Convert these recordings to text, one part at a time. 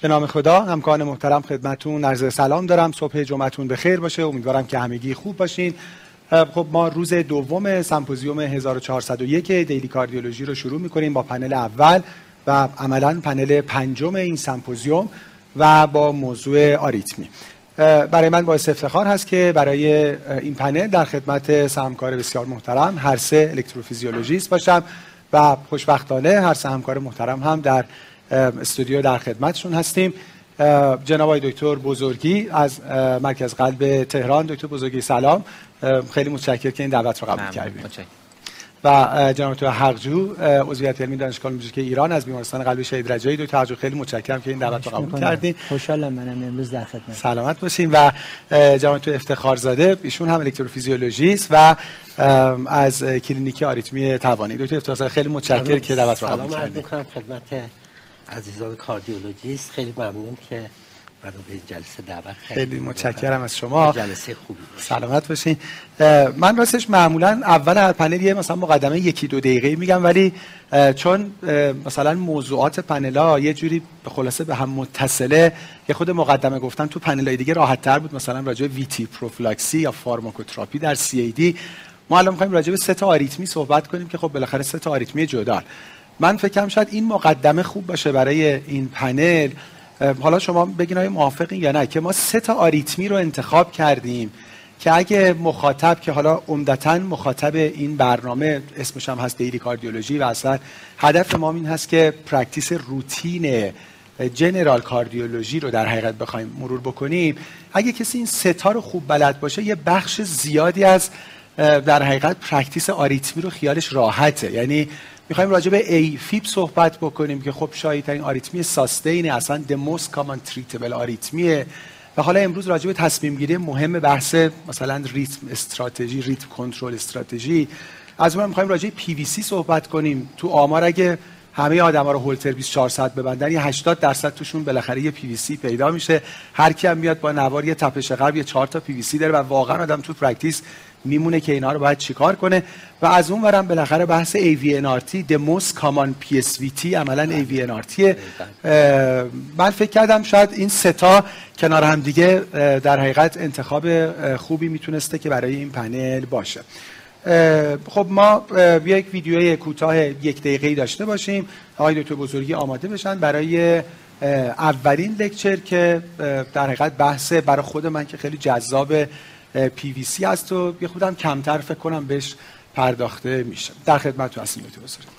به نام خدا همکاران محترم خدمتون عرض سلام دارم. صبح جمعتون به خیر باشه. امیدوارم که همگی خوب باشین. خب ما روز دوم سمپوزیوم 1401 دیلی کاردیولوژی رو شروع می‌کنیم با پنل اول و عملا پنل پنجم این سمپوزیوم و با موضوع آریتمی. برای من باعث افتخار هست که برای این پنل در خدمت سهمکار بسیار محترم هر سه الکتروفیزیولوژیست باشم و خوشبختانه هر سه همکار محترم هم در استودیو در خدمتشون هستیم. جناب دکتر بزرگی از مرکز قلب تهران. دکتر بزرگی سلام. خیلی متشکرم که این دعوت رو قبول کردید. و جناب دکتر حقجو عضویت علمی دانشگاه موزیک ایران از بیمارستان قلبی شهید رجایی. دکتر حقجو خیلی متشکرم که این دعوت رو قبول کردین. خوشحالم منم امروز در خدمت سلامت باشین. و جناب دکتر افتخارزاده ایشون هم الکتروفیزیولوژیست و از کلینیک آریتمی توانی. دکتر افتخارزاده خیلی متشکرم که دعوت رو قبول کردین. سلام خدمت عزیزان کاردیولوژیست خیلی ممنون که برای این جلسه دعوت خیلی متشکرم از شما. جلسه خوبی سلامت باشین. من راستش معمولا اول هر پنل یه مثلا مقدمه یکی دو دقیقه میگم ولی چون مثلا موضوعات پنل ها یه جوری به خلاصه به هم متصله. یه خود مقدمه گفتن تو پنل های دیگه راحت تر بود. مثلا راجع VT prophylaxis یا pharmacotherapy در CAD. ما الان می‌خوایم راجع به سه تا آریتمی صحبت کنیم که خب بالاخره سه تا آریتمی جدا. من فکرم شاید این مقدمه خوب باشه برای این پنل. حالا شما بگین های موافقین یا نه که ما سه تا آریتمی رو انتخاب کردیم که اگه مخاطب که حالا عمدتا مخاطب این برنامه اسمش هم هست Daily Cardiology و اصلا هدف ما این هست که practice روتین general cardiology رو در حقیقت بخوایم مرور بکنیم. اگه کسی این سه تا رو خوب بلد باشه یه بخش زیادی از در حقیقت practice آریتمی رو خیالش راحته. یعنی می‌خوایم راجع به AFib صحبت بکنیم که خب شایع ترین آریتمی sustained اصلا the most common treatable آریتمیه. و حالا امروز راجع به تصمیم گیری مهم بحث مثلا rhythm strategy rhythm control strategy. از اون می‌خوایم راجع پی وی سی صحبت کنیم. تو آمار اگه همه آدما رو هولتر 24 ساعت ببندن یه 80 درصد توشون بالاخره یه پی وی سی پیدا میشه. هر کی هم میاد با نوار یه تپش قلب یه 4 تا پی وی سی داره و واقعا آدم تو practice میمونه که اینا رو باید چیکار کنه. و از اون ورم بالاخره بحث AVNRT most common PSVT عملا AVNRT من فکر کردم شاید این سه تا کنار هم دیگه در حقیقت انتخاب خوبی می‌تونسته که برای این پنل باشه. خب ما یک ویدیوی کوتاه یک دقیقه‌ای داشته باشیم. آقای دکتر بزرگی آماده بشن برای اولین لکچر که در حقیقت بحث برای خود من که خیلی جذاب پی وی سی هست و یه خودم کمتر فکر کنم بهش پرداخته میشه. در خدمت تو هستیم بزرگ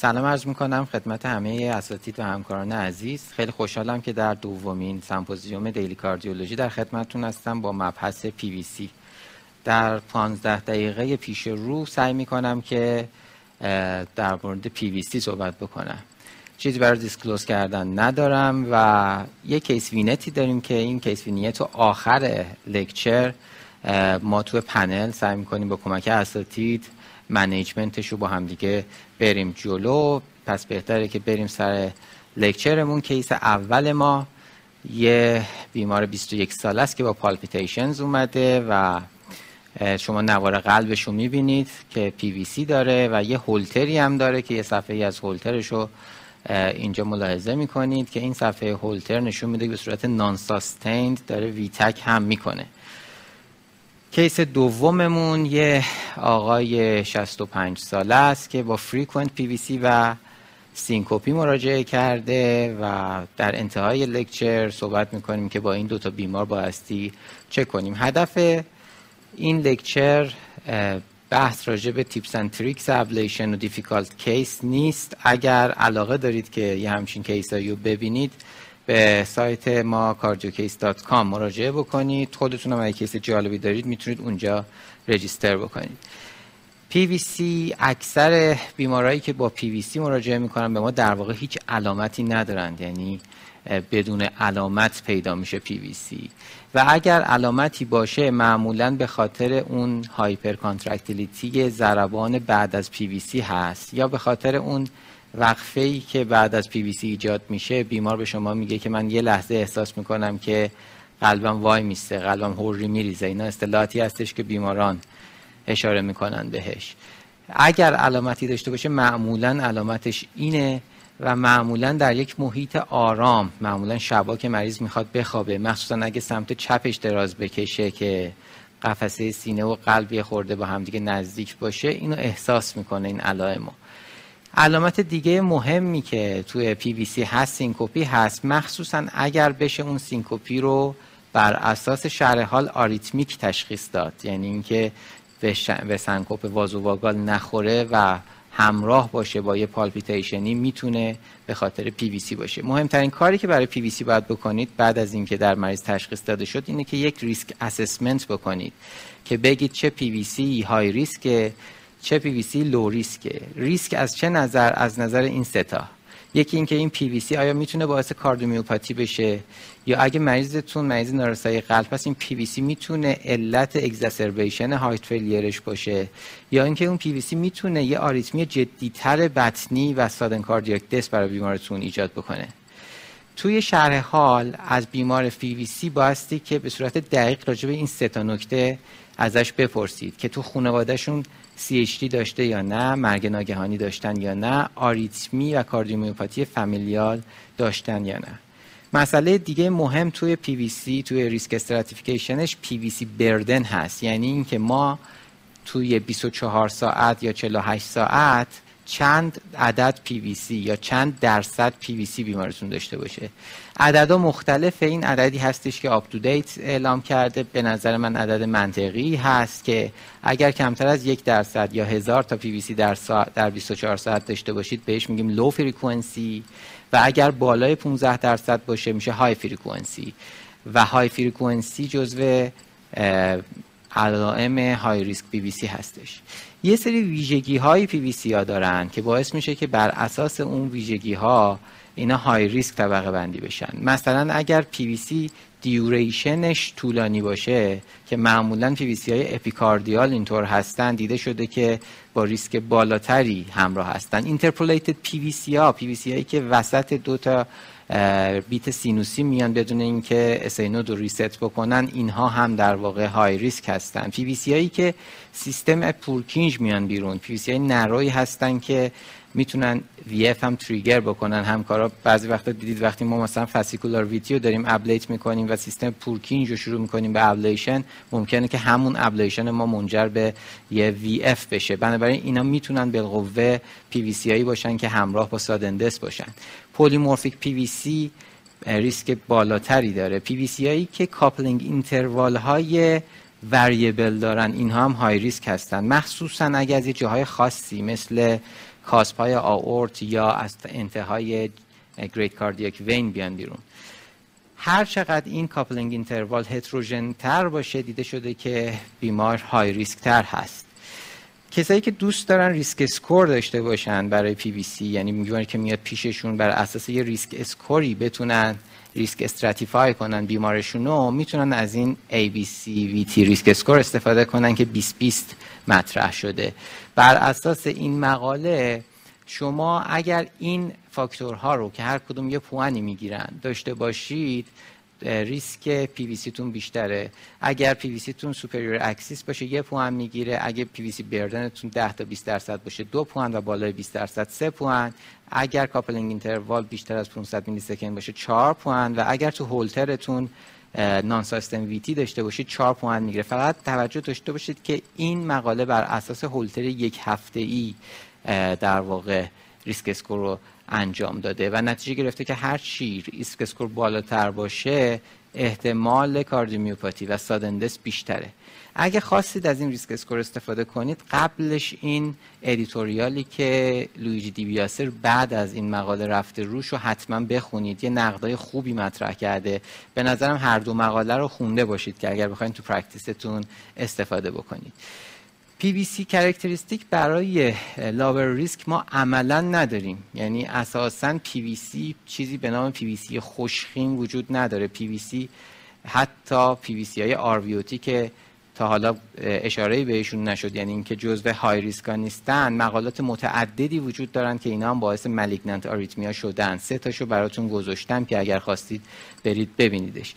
سلام عرض می‌کنم خدمت همه اساتید و همکاران عزیز. خیلی خوشحالم که در دومین سمپوزیوم Daily Cardiology در خدمتتون هستم با مبحث پی وی سی. در 15 دقیقه پیش رو سعی می‌کنم که در مورد پی وی سی صحبت بکنم. چیزی برای disclose کردن ندارم و یک case vignette داریم که این کیس وینیت تو آخر lecture ما تو پنل سعی می‌کنیم با کمک اساتید management ش رو با هم دیگه بریم جلو. پس بهتره که بریم سر lecture مون case اول ما یه بیمار 21 ساله است که با palpitations اومده و شما نوار قلبش رو می‌بینید که پی وی سی داره و یه هولتری هم داره که یه صفحه ای از هولترش رو اینجا ملاحظه می‌کنید که این صفحه هولتر نشون میده که به صورت nonsustained داره ویتک هم می‌کنه. case دوممون یه آقای 65 ساله است که با frequent PVC و syncope ی مراجعه کرده و در انتهای lecture صحبت می‌کنیم که با این دوتا بیمار بایستی چه کنیم. هدف این lecture بحث راجع به tips and tricks ablation و difficult case نیست. اگر علاقه دارید که یه همچین case رو ببینید به سایت ما cardiocase.com مراجعه بکنید. خودتون هم اگه case جالبی دارید می‌تونید اونجا register بکنید. PVC اکثر بیمارایی که با PVC مراجعه می‌کنن به ما در واقع هیچ علامتی ندارند یعنی بدون علامت پیدا میشه PVC و اگر علامتی باشه معمولا به خاطر اون hypercontractility ضربان بعد از PVC هست یا به خاطر اون وقفه ای که بعد از PVC ایجاد میشه بیمار به شما میگه که من یه لحظه احساس می‌کنم که قلبم وای میسته قلبم هوری میریزه. اینا اصطلاحاتی هستش که بیماران اشاره می‌کنن بهش. اگر علامتی داشته باشه معمولا علامتش اینه و معمولا در یک محیط آرام معمولا شبا که مریض می‌خواد بخوابه مخصوصا اگه سمت چپش دراز بکشه که قفسه سینه و قلب یه خورده با همدیگه نزدیک باشه اینو احساس می‌کنه این علائمو. علامت دیگه مهمی که توی پی وی سی هست سینکوپی هست مخصوصا اگر بشه اون سینکوپی رو بر اساس شرح حال آریتمیک تشخیص داد. یعنی اینکه به سنکوپ vasovagal نخوره و همراه باشه با یه palpitation ی می‌تونه به خاطر پی وی سی باشه. مهمترین کاری که برای پی وی سی باید بکنید بعد از اینکه در مریض تشخیص داده شد اینه که یک risk assessment بکنید که بگید چه PVC high risk چه PVC low risk ه ریسک از چه نظر؟ از نظر این سه تا یکی اینکه این پی وی سی آیا می‌تونه باعث کاردیومیوپاتی بشه؟ یا اگه مریضتون مریض نارسایی قلب هست این پی وی سی می‌تونه علت exacerbation heart failure ش باشه. یا اینکه اون پی وی سی می‌تونه یه آریتمی جدیتر بطنی و sudden cardiac death برای بیمارتون ایجاد بکنه. توی شرح حال از بیمار پی وی سی بایستی که به صورت دقیق راجع به این سه تا نکته ازش بپرسید که تو خانوادهشون CHD داشته یا نه مرگ ناگهانی داشتن یا نه آریتمی و کاردیومیوپاتی فامیلیال داشتن یا نه. مسئله دیگه مهم توی PVC توی ریسک استراتیفیکیشنش PVC بردن هست. یعنی اینکه ما توی 24 ساعت یا 48 ساعت چند عدد PVC یا چند درصد PVC بیمارتون داشته باشه. عددها مختلف این عددی هستش که آپ اعلام کرده. به نظر من عدد منطقی هست که اگر کمتر از یک درصد یا هزار تا PVC در, ساعت در 24 ساعت داشته باشید بهش میگیم low frequency و اگر بالای 15 درصد باشه میشه high frequency و high frequency جزو علائم high risk PVC هستش. یه سری ویژگی های پی وی سی ها دارن که باعث میشه که بر اساس اون ویژگی ها اینا high risk طبقه بندی بشن. مثلا اگر PVC duration ش طولانی باشه که معمولا پی وی سی های epicardial اینطور هستن دیده شده که با ریسک بالاتری همراه هستن. اینترپولیتد پی وی سی ها پی وی سی هایی که وسط دو تا beat سینوسی میان بدون اینکه SA node رو reset بکنن اینها هم در واقع high risk هستن. پی وی هایی که سیستم Purkinje میان بیرون PVC narrow ی هستن که می‌تونن VF هم trigger بکنن. همکارا بعضی وقتا دیدید وقتی ما مثلا fascicular VT رو داریم ablate می‌کنیم و سیستم Purkinje رو شروع می‌کنیم به ablation ممکنه که همون ablation ما منجر به یه VF بشه. بنابراین اینا می‌تونن بالقوه پی وی سی باشن که همراه با sudden death باشن. polymorphic PVC ریسک بالاتری داره. پی وی سی هایی که coupling interval های variable دارن اینها هم high risk هستن. مخصوصا اگر از یه جاهای خاصی مثل cusp های آورت یا از انتهای great cardiac vein بیان بیرون. هر چقدر این coupling interval هتروژن تر باشه دیده شده که بیمار high risk تر هست. کسایی که دوست دارن risk score داشته باشن برای پی وی سی یعنی میگن که میاد پیششون بر اساس یه risk score ی بتونن risk stratify کنن بیمارشون رو می‌تونن از این ABC VT risk score استفاده کنن که 2020 مطرح شده. بر اساس این مقاله شما اگر این فاکتورها رو که هر کدوم یه پوانی می‌گیرن داشته باشید ریسک پی وی سی تون بیشتره. اگر پی وی سی تون superior axis باشه یه پوان می‌گیره. اگه PVC burden تون 10 تا 20 درصد باشه دو پوان و بالای 20 درصد سه پوان. اگر coupling interval بیشتر از 500 millisecond باشه 4 پوان. و اگر تو هولترتون نان VT داشته باشید 4 پوان می‌گیره. فقط توجه داشته باشید که این مقاله بر اساس هولتر یک هفته ای در واقع risk score رو انجام داده و نتیجه گرفته که هر چی risk score بالاتر باشه احتمال کاردیومیوپاتی و sudden death بیشتره. اگه خواستید از این risk score استفاده کنید قبلش این editorial ی که Luigi Di Biase بعد از این مقاله رفته روش رو حتما بخونید. یه نقدای خوبی مطرح کرده. به نظرم هر دو مقاله رو خونده باشید که اگر بخواید تو practice تون استفاده بکنید. PVC characteristic برای lower risk ما عملا نداریم. یعنی اساسا PVC چیزی به نام PVC خوشخیم وجود نداره. PVC حتی PVC های RVOT که تا حالا اشاره بهشون نشد. یعنی اینکه جزو high risk ا نیستن مقالات متعددی وجود دارن که اینا هم باعث malignant arrhythmia شدن. سه تاشو براتون گذاشتم که اگر خواستید برید ببینیدش.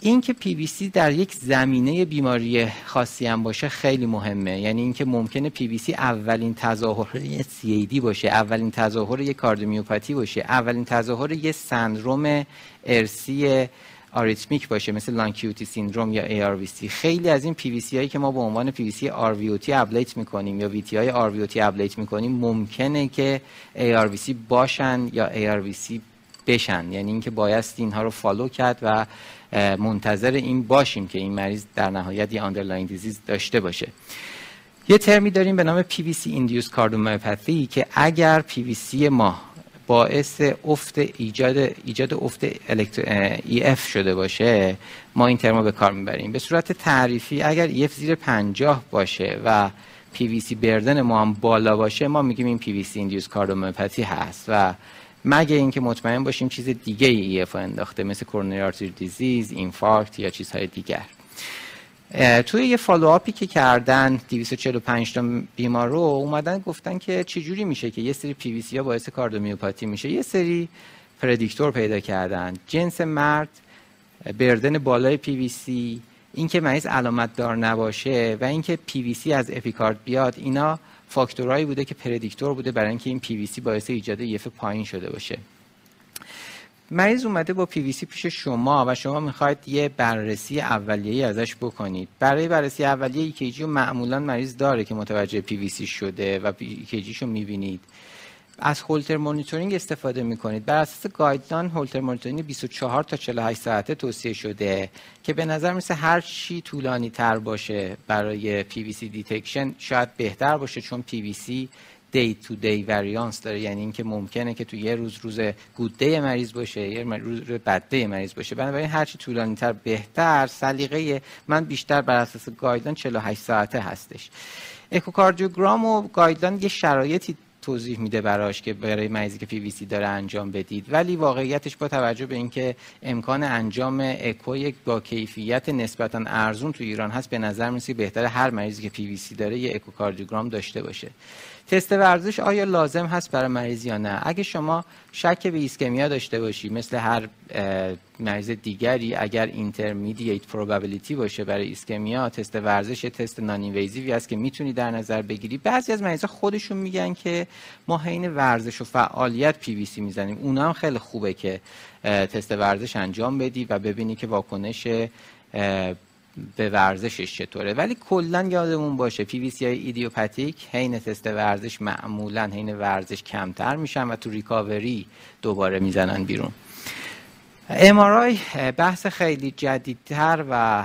این که پی سی در یک زمینه بیماری خاصی هم باشه خیلی مهمه. یعنی اینکه ممکنه پی سی اولین تظاهر یه CAD باشه اولین تظاهر یه کاردیومیوپاتی باشه اولین تظاهر یه سندروم ارثی آریتمیک باشه مثل long QT syndrome یا ARVC خیلی از این PVC هایی که ما به عنوان PVC RVOT ablate می‌کنیم یا VT های RVOT ablate می‌کنیم ممکنه که ARVC باشن یا ARVC بشن. یعنی اینکه بایست اینها رو follow کرد و منتظر این باشیم که این مریض در نهایت یه underline disease داشته باشه. یه ترمی داریم به نام PVC Induced Cardiomyopathy که اگر PVC ما باعث افت ایجاد ایجاد افت EF شده باشه ما این ترمو به کار می‌بریم. به صورت تعریفی اگر EF زیر 50 باشه و PVC burden ما هم بالا باشه ما میگیم این PVC induced cardiomyopathy هست و مگه اینکه مطمئن باشیم چیز دیگه ای EF انداخته مثل coronary artery disease infarct یا چیزهای دیگر. توی یه follow-up ی که کردن 245 تا بیمار رو اومدن گفتن که چجوری میشه که یه سری پی وی سی ها باعث cardiomyopathy میشه. یه سری predictor پیدا کردن. جنس مرد burden بالای پی وی سی اینکه مریض علامت دار نباشه و اینکه پی وی سی از epicard بیاد اینا فاکتورهایی بوده که predictor بوده برای اینکه این پی وی سی باعث ایجاد EF پایین شده باشه. مریض اومده با پی وی سی پیش شما و شما می‌خواید یه بررسی اولیه‌ای ازش بکنید. برای بررسی اولیه ECG رو معمولا مریض داره که متوجه پی وی سی شده و ECG شو می‌بینید. از Holter monitoring استفاده می‌کنید. بر اساس guideline Holter monitoring 24 تا 48 ساعته توصیه شده که به نظر می‌رسه هر چی طولانی تر باشه برای PVC detection شاید بهتر باشه چون PVC day to day variance داره. یعنی اینکه ممکنه که تو یه روز روز good day مریض باشه یه روز bad day مریض باشه. بنابراین هر چی طولانی تر بهتر. سلیقه من بیشتر بر اساس guideline 48 ساعته هستش. echocardiogram و guideline یه شرایطی توضیح میده براش که برای مریضی که پی داره انجام بدید. ولی واقعیتش با توجه به اینکه امکان انجام اکو یک با کیفیت نسبتا ارزون تو ایران هست به نظر می‌رسه بهتر هر مریضی که پی داره یه echocardiogram داشته باشه. تست ورزش آیا لازم هست برای مریض یا نه؟ اگه شما شک به ischemia داشته باشی مثل هر مریض دیگری اگر intermediate probability باشه برای ischemia تست ورزش تست non-invasive ی است که می‌تونی در نظر بگیری. بعضی از مریضا خودشون میگن که ما حین ورزش و فعالیت پی وی سی می‌زنیم. اونا هم خیلی خوبه که تست ورزش انجام بدی و ببینی که واکنش به ورزشش چطوره. ولی کلا یادمون باشه پی وی سی های idiopathic حین تست ورزش معمولا حین ورزش کمتر میشن و تو recovery دوباره می‌زنن بیرون. MRI بحث خیلی جدیدتر و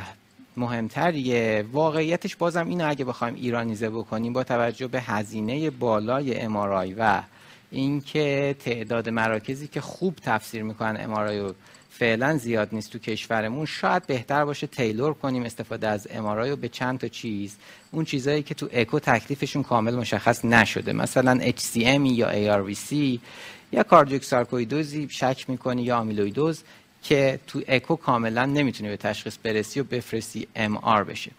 مهمتریه. واقعیتش بازم اینو اگه بخوایم ایرانیزه بکنیم با توجه به هزینه بالای MRI و اینکه تعداد مراکزی که خوب تفسیر می‌کنن امارای رو فعلا زیاد نیست تو کشورمون. شاید بهتر باشه تیلور کنیم استفاده از امارای و به چند تا چیز. اون چیزهایی که تو اکو تکلیفشون کامل مشخص نشده. مثلا HCM یا ARVC یا کاردیوک سارکویدوزی شک می‌کنی یا آمیلویدوز که تو اکو کاملا نمی‌تونی به تشخیص برسی و بفرستی آر بشه.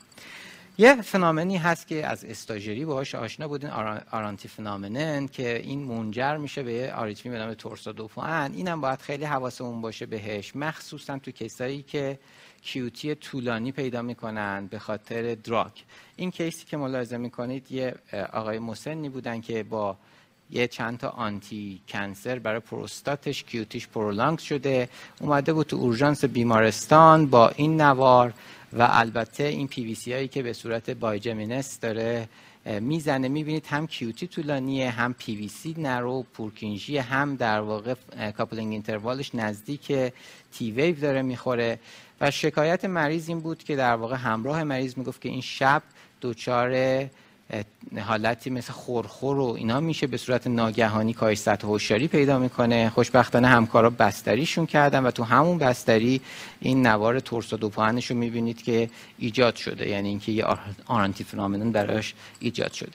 یه فنامنی هست که از استاجری باهاش آشنا بودین R on T phenomenon که این منجر میشه به آریتمی به نام torsades de pointes اینم باید خیلی حواسمون باشه بهش. مخصوصا تو case ایی که QT طولانی پیدا می‌کنن به خاطر drug. این case ی که ملاحظه می‌کنید یه آقای مسنی بودن که با یه چند تا anticancer برای پروستاتش QT ش prolong شده. اومده بود تو اورژانس بیمارستان با این نوار و البته این پی وی سی هایی که به صورت bigeminus داره می‌زنه. می‌بینید هم QT طولانیه هم PVC narrow Purkinje هم در واقع coupling interval ش نزدیک T wave داره می‌خوره. و شکایت مریض این بود که در واقع همراه مریض می‌گفت که این شب دچار حالتی مثل خرخر و اینا میشه به صورت ناگهانی کاهش سطح هوشیاری پیدا می‌کنه. خوشبختانه همکارا بستریشون کردن و تو همون بستری این نوار torsades de pointes ش رو می‌بینید که ایجاد شده. یعنی اینکه یه R on T phenomenon براش ایجاد شده.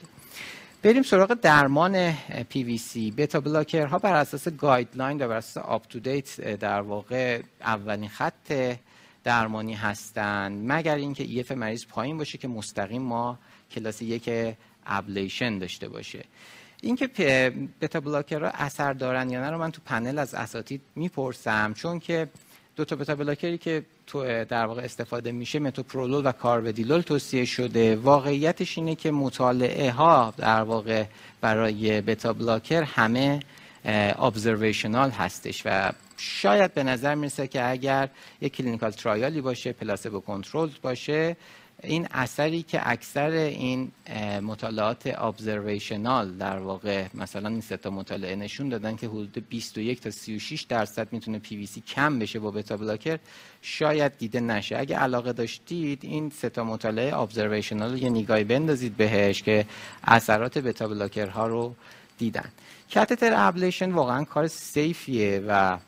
بریم سراغ درمان PVC. beta blocker ها بر اساس guideline و بر اساس UpToDate در واقع اولین خط درمانی هستند مگر اینکه EF مریض پایین باشه که مستقیم ما کلاس یک ablation داشته باشه. اینکه beta blocker اثر دارن یا نه رو من تو پنل از اساتید می‌پرسم چون که دو تا beta blocker ی که تو در واقع استفاده میشه متوپرولول و کارودیلول توصیه شده. واقعیتش اینه که مطالعه ها در واقع برای beta blocker همه observational هستش و شاید به نظر می‌رسه که اگر یک clinical trial ی باشه placebo control باشه این اثری که اکثر این مطالعات observational در واقع مثلا این سه مطالعه نشون دادن که حدود 21 تا 36 درصد می‌تونه پی وی سی کم بشه با beta blocker شاید دیده نشه. اگه علاقه داشتید این سه تا مطالعه observational یه نگاهی بندازید بهش که اثرات beta blocker ها رو دیدن. catheter ablation واقعا کار safe یه و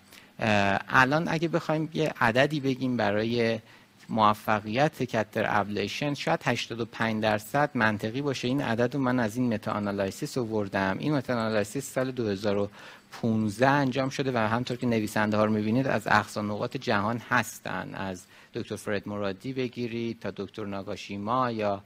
الان اگه بخوایم یه عددی بگیم برای موفقیت catheter ablation شاید 85 درصد منطقی باشه. این عدد رو من از این meta-analysis آوردم. این meta-analysis سال 2015 انجام شده و همونطور که نویسنده ها رو می‌بینید از اقصا نقاط جهان هستن. از دکتر فرد مرادی بگیرید تا دکتر ناگاشیما یا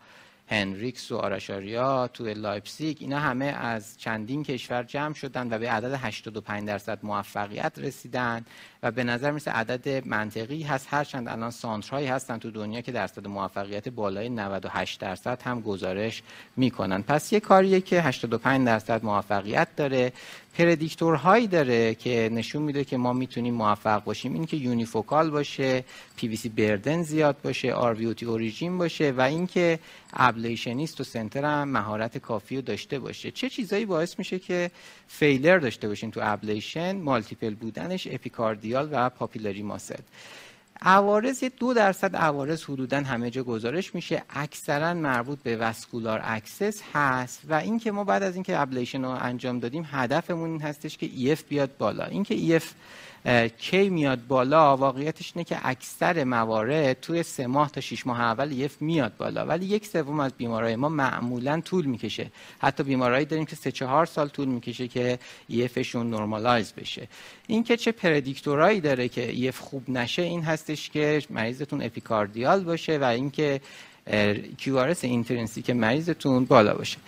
هیندریکس و آراشاریا تو لایپزیگ. اینا همه از چندین کشور جمع شدن و به عدد 85 درصد موفقیت رسیدن. به نظر می‌رسه عدد منطقی هست. هرچند الان center هایی هستن تو دنیا که درصد موفقیت بالای 98 درصد هم گزارش می‌کنن. پس یه کاریه که 85 درصد موفقیت داره. predictor هایی داره که نشون میده که ما می‌تونیم موفق باشیم. این که unifocal باشه PVC burden زیاد باشه RV origin باشه و اینکه ablationist و center هم مهارت کافی رو داشته باشه. چه چیزایی باعث میشه که failure داشته باشین تو ablation multiple بودنش epicardial و papillary muscle عوارض یه دو درصد عوارض حدودا همه جا گزارش میشه. اکثرا مربوط به vascular access هست و اینکه ما بعد از اینکه ablation رو انجام دادیم هدفمون این هستش که EF بیاد بالا. اینکه EF کی میاد بالا واقعیتش اینه که اکثر موارد توی سه ماه تا شش ماه اول EF میاد بالا ولی یک سوم از بیمارای ما معمولا طول می‌کشه. حتی بیمارایی داریم که سه چهار سال طول می‌کشه که EF شون normalize بشه. این که چه predictor ایی داره که EF خوب نشه این هستش که مریضتون epicardial باشه و اینکه QRS intrinsic مریضتون بالا باشه.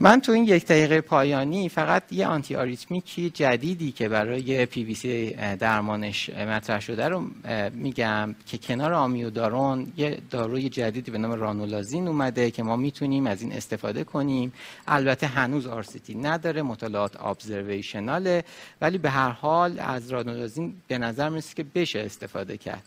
من تو این یک دقیقه پایانی فقط یه antiarrhythmic ی جدیدی که برای پی وی سی درمانش مطرح شده رو میگم که کنار آمیودارون یه داروی جدیدی به نام رانولازین اومده که ما می‌تونیم از این استفاده کنیم. البته هنوز RCT نداره مطالعات observational ه ولی به هر حال از رانولازین به نظر میرسه که بشه استفاده کرد.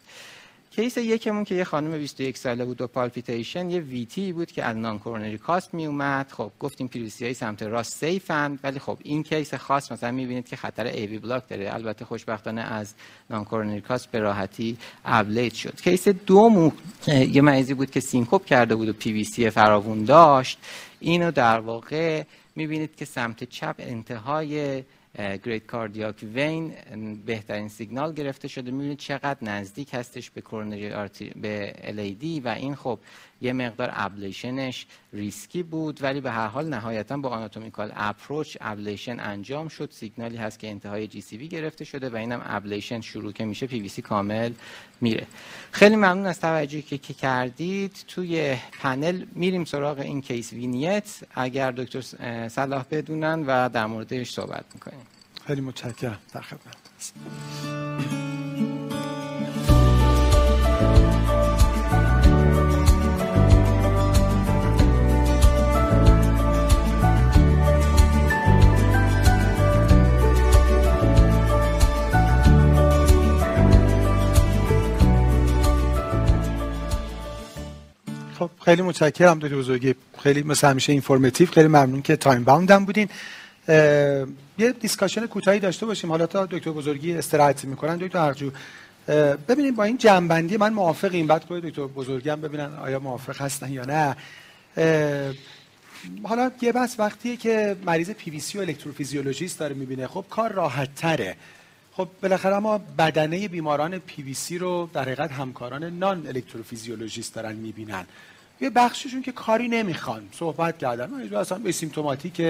case یکمون که یه خانم 21 ساله بود و palpitation یه VT ی بود که از non-coronary cusp می اومد. خب گفتیم پیروسی های سمت راست safe ند ولی خب این case خاص مثلا می‌بینید که خطر AV block داره. البته خوشبختانه از non-coronary cusp به راحتی ablate شد. case دوم یه مریضی بود که syncope کرده بود و پی وی سی فراوون داشت اینو در واقع می‌بینید که سمت چپ انتهای great cardiac vein بهترین سیگنال گرفته شده. می‌بینید چقدر نزدیک هستش به کورونری به LAD و این خب یه مقدار ablation ش ریسکی بود ولی به هر حال نهایتا با anatomical approach ablation انجام شد. سیگنالی هست که انتهای GCV گرفته شده و اینم ablation شروع که میشه پی وی سی کامل میره. خیلی ممنون از توجهی که, که کردید. توی پنل میریم سراغ این کیس وینیت. اگر دکتر صلاح بدونن و در موردش صحبت می‌کنیم. خیلی متشکرم. در خدمت. خیلی متشکرم دکتر بزرگی. خیلی مثل همیشه informative خیلی ممنون که time bound م بودین. یه discussion کوتاهی داشته باشیم. حالا تا دکتر بزرگی استراحت می‌کنن. دکتر هرجو ببینیم با این جمع‌بندی من موافقیم. بعد خود دکتر بزرگی هم ببینن آیا موافق هستن یا نه. حالا یه بحث وقتیه که مریض پی وی سی و electrophysiologist داره می‌بینه. خب کار راحت تره. خب بالاخره ما بدنه بیماران پی وی سی رو در حقیقت همکاران non-electrophysiologist دارن می‌بینن. یه بخشیشون که کاری نمی‌خوان. صحبت کردن. من اصلا asymptomatic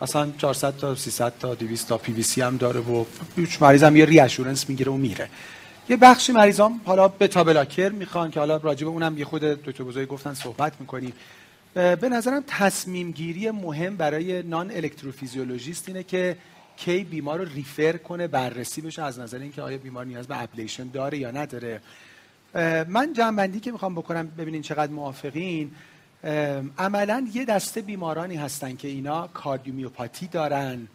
اصلا 400 تا 300 تا 200 تا پی وی سی هم داره و هیچ مریض هم یه reassurance می‌گیره و میره. یه بخشی مریضام حالا beta blocker می‌خوان که حالا راجع به اونم یه خود دکتر بزرگی گفتن صحبت می‌کنیم. به نظرم تصمیم گیری مهم برای non-electrophysiologist اینه که کی بیمار رو refer کنه بررسی بشه از نظر اینکه آیا بیمار نیاز به ablation داره یا نداره. من جنبندی که می‌خوام بکنم ببینین چقدر موافقین. عملا یه دسته بیمارانی هستن که اینا کاردیومیوپاتی دارن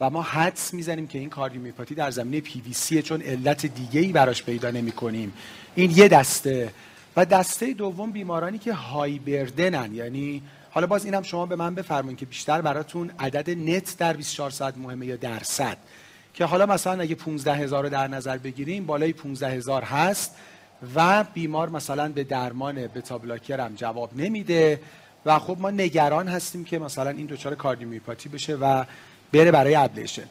و ما حدس می‌زنیم که این کاردیومیوپاتی در زمینه پی وی سی چون علت دیگه ای براش پیدا نمی کنیم این یه دسته. و دسته دوم بیمارانی که های بردنن یعنی حالا باز اینم شما به من بفرمایید که بیشتر براتون عدد نت در 24 ساعت مهمه یا درصد. که حالا مثلا اگه 15 هزار رو در نظر بگیریم بالای 15 هزار هست. و بیمار مثلا به درمان beta blocker هم جواب نمیده و خب ما نگران هستیم که مثلا این دچار cardiomyopathy بشه و بره برای ablation.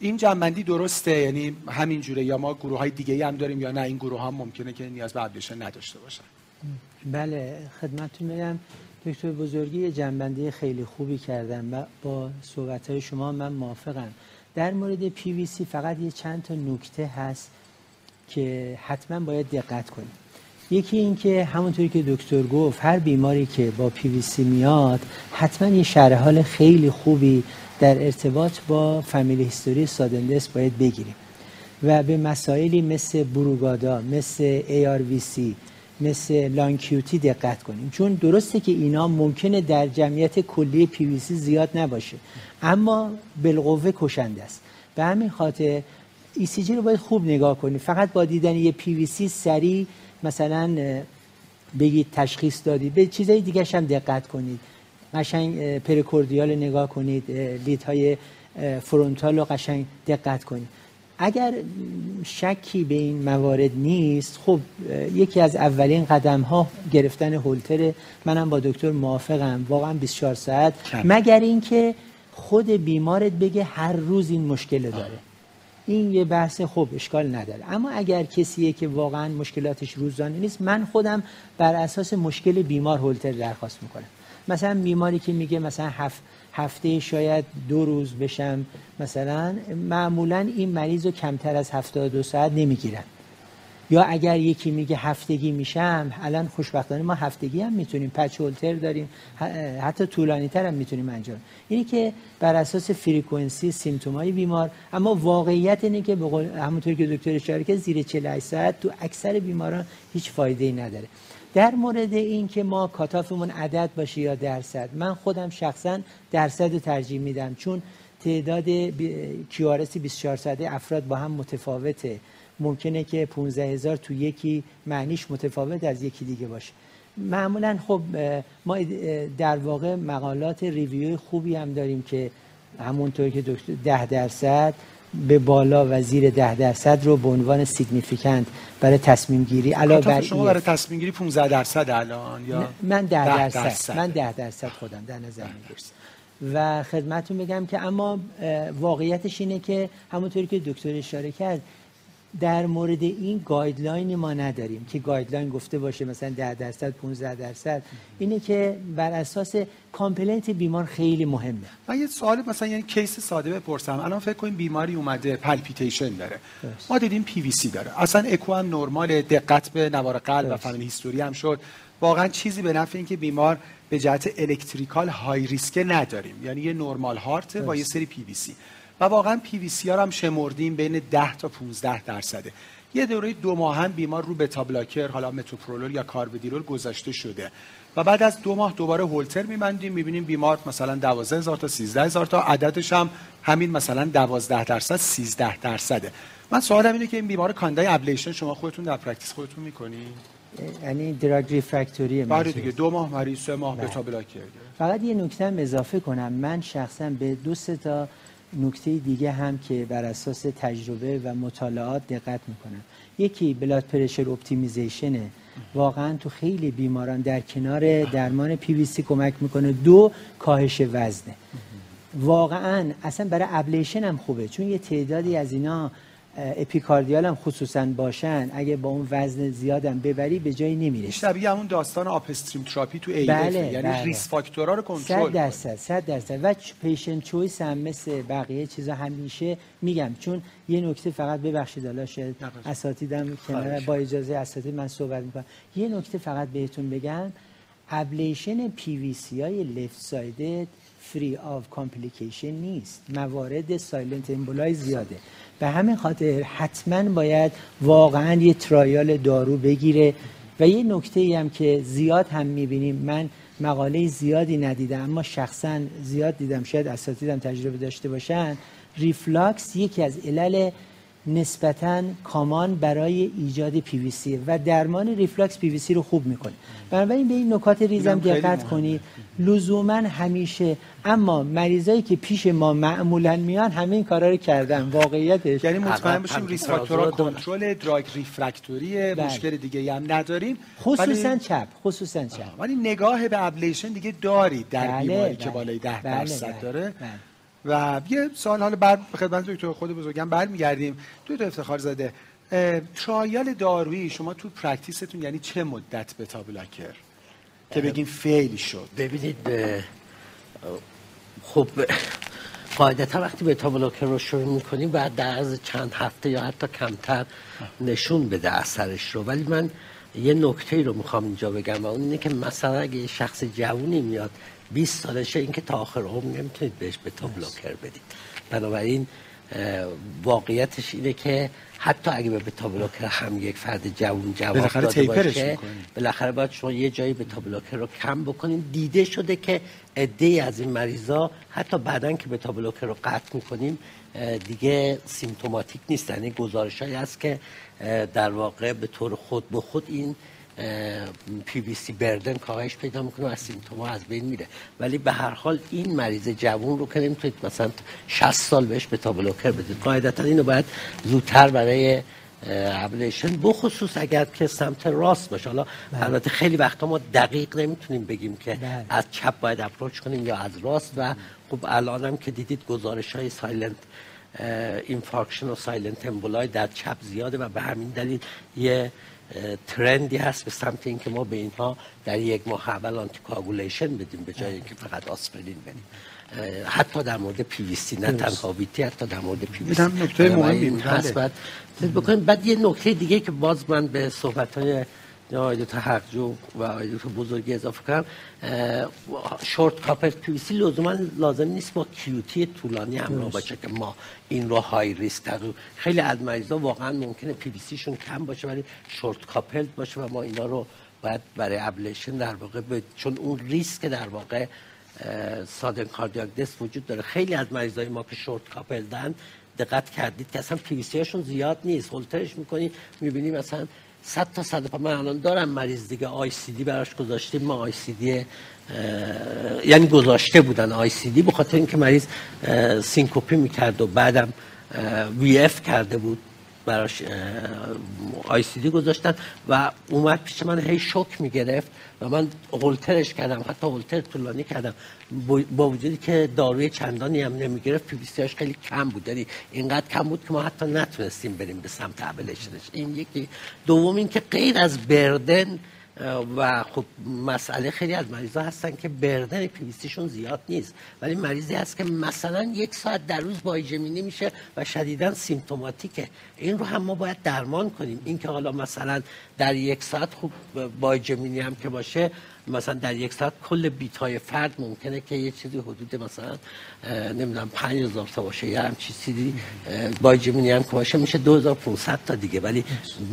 این جمع‌بندی درسته؟ یعنی همین جوره یا ما گروه های دیگه هم داریم یا نه؟ این گروه ها ممکنه که نیاز به ablation نداشته باشن. بله خدمتتون میگم دکتر بزرگی جمع‌بندی خیلی خوبی کردن و با صحبت های شما من موافقم. در مورد پی وی سی فقط یه چند تا نکته هست. که حتما باید دقت کنیم. یکی این که همونطوری که دکتر گفت هر بیماری که با پی وی سی میاد حتما یه شرح حال خیلی خوبی در ارتباط با family history sudden death باید بگیریم. و به مسائلی مثل بروگادا مثل ARVC مثل long QT دقت کنیم. چون درسته که اینا ممکنه در جمعیت کلی پی وی سی زیاد نباشه اما بالقوه کشنده است. به همین خاطر ECG رو باید خوب نگاه کنید فقط با دیدن یه پی وی سی سریع مثلا بگید تشخیص دادید. به چیزای دیگه هم دقت کنید. قشنگ precordial نگاه کنید. lead های frontal رو قشنگ دقت کنید. اگر شکی به این موارد نیست خب یکی از اولین قدم ها گرفتن هولتر منم با دکتر موافقم. واقعا 24 ساعت. مگر اینکه خود بیمارت بگه هر روز این مشکل داره. این یه بحث خوب اشکال نداره. اما اگر کسیه که واقعا مشکلاتش روزانه نیست من خودم بر اساس مشکل بیمار هولتر درخواست می‌کنم. مثلا بیماری که میگه مثلا هفت هفته شاید دو روز بشم مثلا معمولا این مریض رو کمتر از 72 ساعت نمی‌گیرن. یا اگر یکی میگه هفتگی میشم الان خوشبختانه ما هفتگی هم می‌تونیم پچ هولتر داریم حتی طولانی تر هم می‌تونیم انجام. اینی که بر اساس فریکونسی سیمتومای بیمار اما واقعیت اینه که همونطور که دکتر اشاره کرد زیر 48 ساعت تو اکثر بیماران هیچ فایده ای نداره. در مورد این که ما کاتافمون عدد باشه یا درصد من خودم شخصا درصد ترجیح میدم چون تعداد کیارسی 24 ساعته افراد با هم متفاوته. ممکنه که 15 هزار تو یکی معنیش متفاوت از یکی دیگه باشه. معمولا خب ما در واقع مقالات review ی خوبی هم داریم که همونطور که دکتر ده درصد به بالا و زیر ده درصد رو به عنوان significant برای تصمیم گیری علاوه بر شما برای تصمیم گیری 15 درصد الان یا من 10 درصد. درصد. من 10 درصد خودم در نظر می‌گیرم. و خدمتتون بگم که اما واقعیتش اینه که همونطوری که دکتر اشاره کرد در مورد این guideline ی ما نداریم که guideline گفته باشه مثلا 10 درصد 15 درصد. اینه که بر اساس complaint بیمار خیلی مهمه. من یه سوال مثلا یعنی case ساده بپرسم. الان فکر کنیم بیماری اومده palpitation داره. ما دیدیم پی وی سی داره. اصلا اکو هم نرمال دقت به نوار قلب و family history هم شد. واقعا چیزی به نفع اینکه بیمار به جهت electrical high risk نداریم. یعنی یه normal heart با یه سری پی وی سی. و واقعا پی وی سی هم شمردیم بین 10 تا 15 درصده یه دوره دو ماه هم بیمار رو beta blocker حالا متوپرولول یا کارودیلول گذاشته شده. و بعد از دو ماه دوباره هولتر میبندیم می‌بینیم بیمار مثلا 12000 تا 13000 تا عددش هم همین مثلا 12 درصد 13 درصده. من سوالم اینه که این بیمار کاندیدای ablation شما خودتون در practice خودتون می‌کنید یعنی drug refractory بله دیگه دو ماه مریض سه ماه beta blocker. فقط یه نکته اضافه کنم. من شخصا به دو سه تا نکته دیگه هم که بر اساس تجربه و مطالعات دقت می‌کنم. یکی blood pressure optimization ه واقعا تو خیلی بیماران در کنار درمان پی وی سی کمک می‌کنه. دو کاهش وزنه. واقعا اصلا برای ablation هم خوبه. چون یه تعدادی از اینا epicardial هم خصوصا باشن اگه با اون وزن زیادم ببری به جایی نمیره شبیه همون داستان upstream therapy تو AF بله، یعنی بله. risk factor ا رو کنترل 100 درصد 100 درصد. و patient choice هم مثل بقیه چیزا همیشه میگم. چون یه نکته فقط ببخشید حالا شاید اساتیدم کنار با اجازه اساتید من صحبت می‌کنم. یه نکته فقط بهتون بگم. ablation PVC های left sided free of complication نیست. موارد silent emboli زیاده. به همین خاطر حتما باید واقعا یه trial دارو بگیره. و یه نکته ای هم که زیاد هم می‌بینیم من مقاله زیادی ندیدم اما شخصا زیاد دیدم شاید اساتیدم تجربه داشته باشن. reflux یکی از علل نسبتا common برای ایجاد پی وی سی و درمان reflux PVC رو خوب می‌کنه. بنابراین به این نکات ریزم دقت کنید. لزوما همیشه اما مریضایی که پیش ما معمولا میان همین کارا رو کردن. واقعیتش. یعنی مطمئن باشیم risk factor ها کنترل drug refractory بله. مشکل دیگه هم نداریم. خصوصا چپ خصوصا چپ. ولی نگاه به ablation دیگه دارید در بله، بیماری بله. که بالای 10 بله، درصد بله، داره. بله. و یه سال حالا بعد خدمت دکتر خود بزرگم برمیگردیم. دکتر افتخار زاده trial دارویی شما تو practice تون یعنی چه مدت beta blocker؟ که بگیم fail شد. ببینید خب قاعدتا وقتی به بلاکر رو شروع می‌کنیم بعد در از چند هفته یا حتی کمتر نشون بده اثرش رو. ولی من یه نکته رو می‌خوام اینجا بگم و اون اینه که مثلا اگه شخص جوونی میاد 20 سالشه این که تا آخر عمر نمی‌تونید بهش به تا بلاکر بدید. بنابراین واقعیتش اینه که حتی اگه به بتا بلاکر هم یک فرد جوان جواب داده باشه بالاخره باید شما یه جایی بتا بلاکر رو کم بکنین دیده شده که عده از این مریضا حتی بعدا که beta blocker رو قطع می‌کنیم دیگه symptomatic نیست یعنی گزارش هایی هست که در واقع به طور خود به خود این PVC burden کاهش پیدا می‌کنه و از symptom ا از بین میره ولی به هر حال این مریض جوون رو که نمی‌تونید مثلا 60 سال بهش beta blocker بدید قاعدتا اینو باید زودتر برای ablation بخصوص اگر که سمت راست باشه حالا بله. البته خیلی وقتا ما دقیق نمی‌تونیم بگیم که بله. از چپ باید approach کنیم یا از راست و خب الان هم که دیدید گزارش های silent infarction و silent emboli در چپ زیاده و به همین دلیل یه trend ی هست به سمت اینکه ما به اینها در یک ماه اول anticoagulation بدیم به جای اینکه فقط آسپرین بدیم. حتی در مورد پی وی سی نه تنها VT حتی در مورد پی وی سی نکته مهمی. هست. بعد بکنیم بعد یه نکته دیگه که باز من به صحبت های آقای دکتر حقجو و آقای دکتر بزرگی اضافه کنم. short couple PVC لزوما لازم نیست با QT طولانی همراه باشه که ما این رو high risk در خیلی از مریضا واقعا ممکنه پیویسی شون کم باشه ولی short couple باشه و ما اینا رو باید برای ablation در واقع ب... چون اون ریسک در واقع sudden cardiac death وجود داره. خیلی از مریضای ما که short coupled ن دقت کردید که اصلا پیویسی هاشون زیاد نیست. هولترش می‌کنی می‌بینی مثلا 100 تا 100 من الان دارم مریض دیگه ICD براش گذاشتیم. ما ICD یعنی گذاشته بودن ICD بخاطر اینکه مریض syncope می‌کرد و بعدم VF کرده بود. براش ICD گذاشتن و اومد پیش من هی شوک می‌گرفت و من هولترش کردم حتی هولتر طولانی کردم. با وجودی که داروی چندانی هم نمی‌گرفت پی بی خیلی کم بود. یعنی اینقدر کم بود که ما حتی نتونستیم بریم به سمت ابلیشنش این یکی. دوم این که غیر از بردن و خب مسئله خیلی از مریضا هستن که بردن پیویستیشون زیاد نیست. ولی مریضی هست که مثلا یک ساعت در روز بایجمینی میشه و شدیدا سیمتوماتیکه این رو هم ما باید درمان کنیم. این که حالا مثلا در یک ساعت خوب بایجمینی هم که باشه مثلا در یک ساعت کل بیت های فرد ممکنه که یه چیزی حدود مثلا نمی‌دونم 5000 تا باشه یا هم چیزی با جمینی هم که باشه میشه 2500 تا دیگه. ولی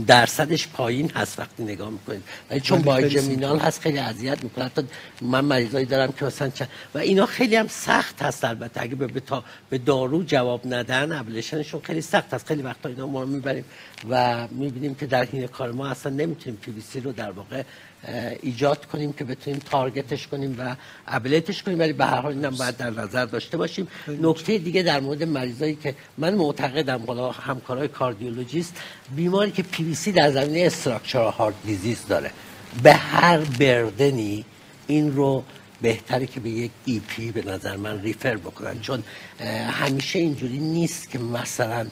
درصدش پایین هست وقتی نگاه می‌کنید. ولی چون با جمینال هست خیلی اذیت می‌کنه. حتی من مریضایی دارم که مثلا چند و اینا خیلی هم سخت هست البته. اگه به تا به دارو جواب ندن ابلیشنشون خیلی سخت هست. خیلی وقتا اینا ما می‌بریم و می‌بینیم که در حین کار ما اصلا نمی‌تونیم پی رو در واقع ایجاد کنیم که بتونیم target ش کنیم و ablate ش کنیم ولی به هر حال اینم باید در نظر داشته باشیم. نکته دیگه در مورد مریضایی که من معتقدم حالا همکارای cardiologist بیماری که پی وی سی در زمینه structural heart disease داره. به هر burden ی این رو بهتره که به یک EP به نظر من refer بکنن چون همیشه اینجوری نیست که مثلا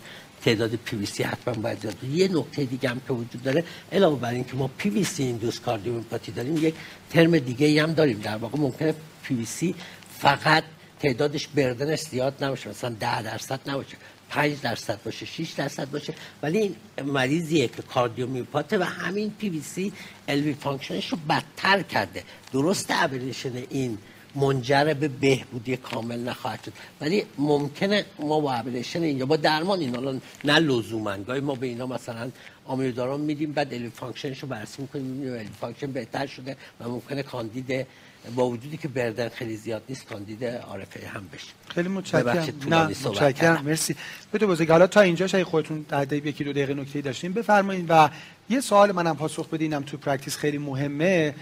تعداد پی وی سی حتما باید زیاد یه نکته دیگه هم که وجود داره علاوه بر اینکه ما PVC induced cardiomyopathy داریم یک ترم دیگه هم داریم. در واقع ممکنه پی وی سی فقط تعدادش burden ش زیاد نباشه مثلا 10 درصد نباشه 5 درصد باشه 6 درصد باشه. ولی این مریضیه که cardiomyopathy ه و همین PVC LV function ش رو بدتر کرده. درست ablation این منجر به بهبودی کامل نخواهد شد. ولی ممکنه ما با ablation اینجا با درمان این الان نه لزوما. گاهی ما به اینا مثلا amiodarone میدیم بعد LV function ش رو بررسی می‌کنیم می‌بینیم LV function بهتر شده و ممکنه کاندید با وجودی که burden خیلی زیاد نیست کاندید RFA هم بشه. خیلی متشکرم. نه متشکرم. مرسی. بده بزرگ. حالا تا اینجا شاید خودتون در دقیقه یکی دو دقیقه نکته داشتین. بفرمایید و یه سوال منم پاسخ بدینم تو practice خیلی مهمه.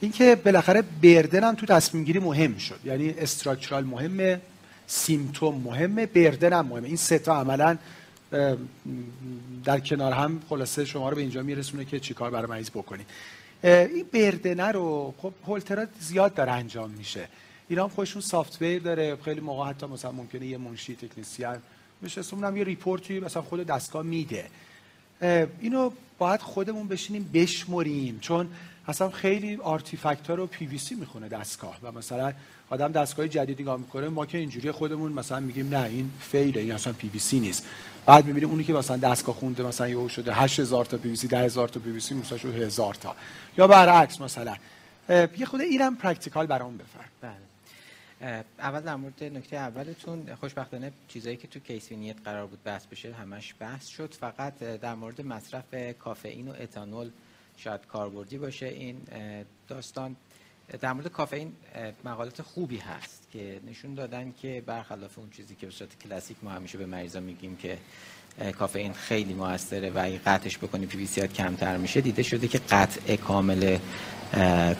اینکه بالاخره burden هم تو تصمیم گیری مهم شد. یعنی structural مهمه symptom مهمه burden هم مهمه. این سه تا عملا در کنار هم خلاصه شما رو به اینجا میرسونه که چیکار برای مریض بکنید این burden ه رو خب هولترات زیاد داره انجام میشه. اینا هم خودشون software داره. خیلی موقع حتی مثلا ممکنه یه منشی تکنیسیان میشه هم یه report ی مثلا خود دستگاه میده. اینو باید خودمون بشینیم بشمریم. چون اصلا خیلی artifact ها رو پی وی سی می‌خونه دستگاه. و مثلا آدم دستگاه جدیدی نگاه می‌کنه ما که اینجوری خودمون مثلا میگیم نه این فیله این اصلا پی وی سی نیست. بعد می‌بینیم اونی که مثلا دستگاه خونده مثلا یهو شده 8000 تا پی وی سی 10000 تا پی وی سی مثلا شده 1000 تا. یا برعکس مثلا یه خود اینم practical برام بفرم. بله. اول در مورد نکته اولتون خوشبختانه چیزایی که تو case vignette قرار بود بحث بشه همش بحث شد. فقط در مورد مصرف کافئین و اتانول شاید کاربردی باشه. این داستان در مورد کافئین مقالات خوبی هست که نشون دادن که برخلاف اون چیزی که به صورت کلاسیک ما همیشه به مریضا میگیم که کافئین خیلی موثره و اگه قطعش بکنی پی وی کمتر میشه دیده شده که قطع کامل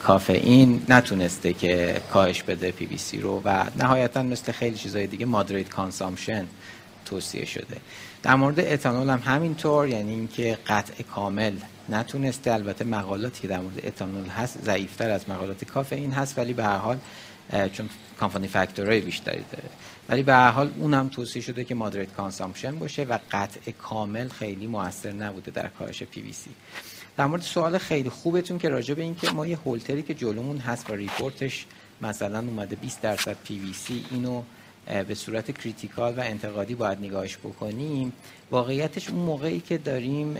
کافئین نتونسته که کاهش بده پی وی سی رو و نهایتا مثل خیلی چیزهای دیگه moderate consumption توصیه شده. در مورد اتانول هم همینطور یعنی اینکه قطع کامل نتونسته البته مقالاتی که در مورد اتانول هست ضعیفتر از مقالات کافئین هست ولی به هر حال چون confounding factor های بیشتری داره. ولی به هر حال اونم توصیه شده که moderate consumption باشه و قطع کامل خیلی موثر نبوده در کاهش پی وی سی در مورد سوال خیلی خوبتون که راجع به اینکه ما یه هولتری که جلومون هست و report ش مثلا اومده 20 درصد پی وی سی اینو به صورت critical و انتقادی باید نگاهش بکنیم. واقعیتش اون موقعی که داریم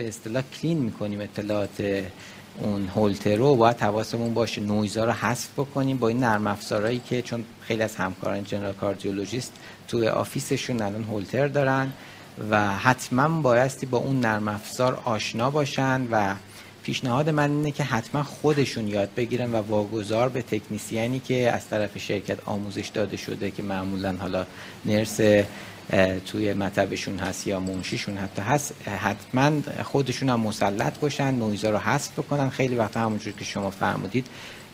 به اصطلاح clean می‌کنیم اطلاعات اون هولتر رو. باید حواسمون باشه. نویزا رو حذف بکنیم با این نرم افزارهایی که چون خیلی از همکاران general cardiologist توی office شون الان هولتر دارن و حتما بایستی با اون نرم افزار آشنا باشن و پیشنهاد من اینه که حتما خودشون یاد بگیرن و واگذار به تکنیسیانی که از طرف شرکت آموزش داده شده که معمولا حالا nurse توی مطبشون هست یا منشیشون حتی هست حتما خودشون هم مسلط باشن نویزا رو حذف بکنن. خیلی وقت همونجور که شما فرمودید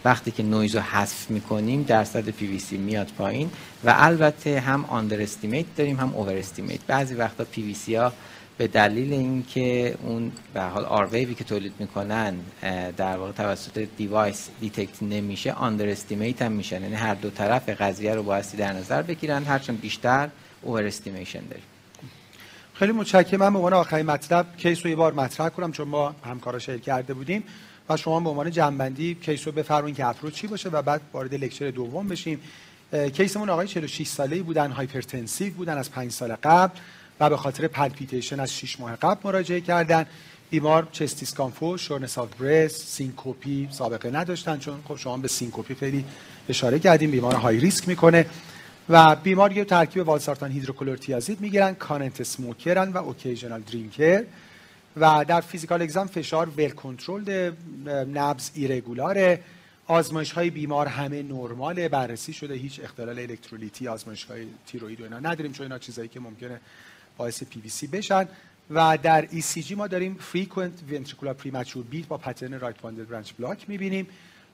وقتی که نویز رو حذف می‌کنیم درصد پی وی سی میاد پایین و البته هم underestimate داریم هم overestimate بعضی وقتا پی وی سی ها به دلیل اینکه اون به حال آرویوی که تولید می‌کنن در واقع توسط device detect نمیشه underestimate هم میشن. یعنی هر دو طرف قضیه رو بایستی در نظر بگیرن. هرچند بیشتر overestimation داریم. خیلی متشکرم. من به عنوان آخرین مطلب case رو یه بار مطرح کنم چون ما همکارا share کرده بودیم و شما به عنوان جمع‌بندی case رو بفرمایید که approach چی باشه و بعد وارد lecture دوم بشیم. case مون آقای 46 ساله‌ای بودن hypertensive بودن از 5 سال قبل و به خاطر palpitation از 6 ماه قبل مراجعه کردن. بیمار chest discomfort shortness of breath syncope سابقه نداشتن چون خب شما به syncope خیلی اشاره کردیم. بیمار high risk می‌کنه. و بیمار یه ترکیب والسارتان هیدروکلورتیازید می‌گیرن current smoker ن و occasional drinker. و در physical exam فشار well control نبض irregular ه. آزمایش های بیمار همه نرماله بررسی شده هیچ اختلال الکترولیتی آزمایش های تیروید و اینا نداریم چون اینا چیزایی که ممکنه باعث پی وی سی بشن. و در ECG ما داریم frequent ventricular premature beat با pattern right bundle branch block می‌بینیم.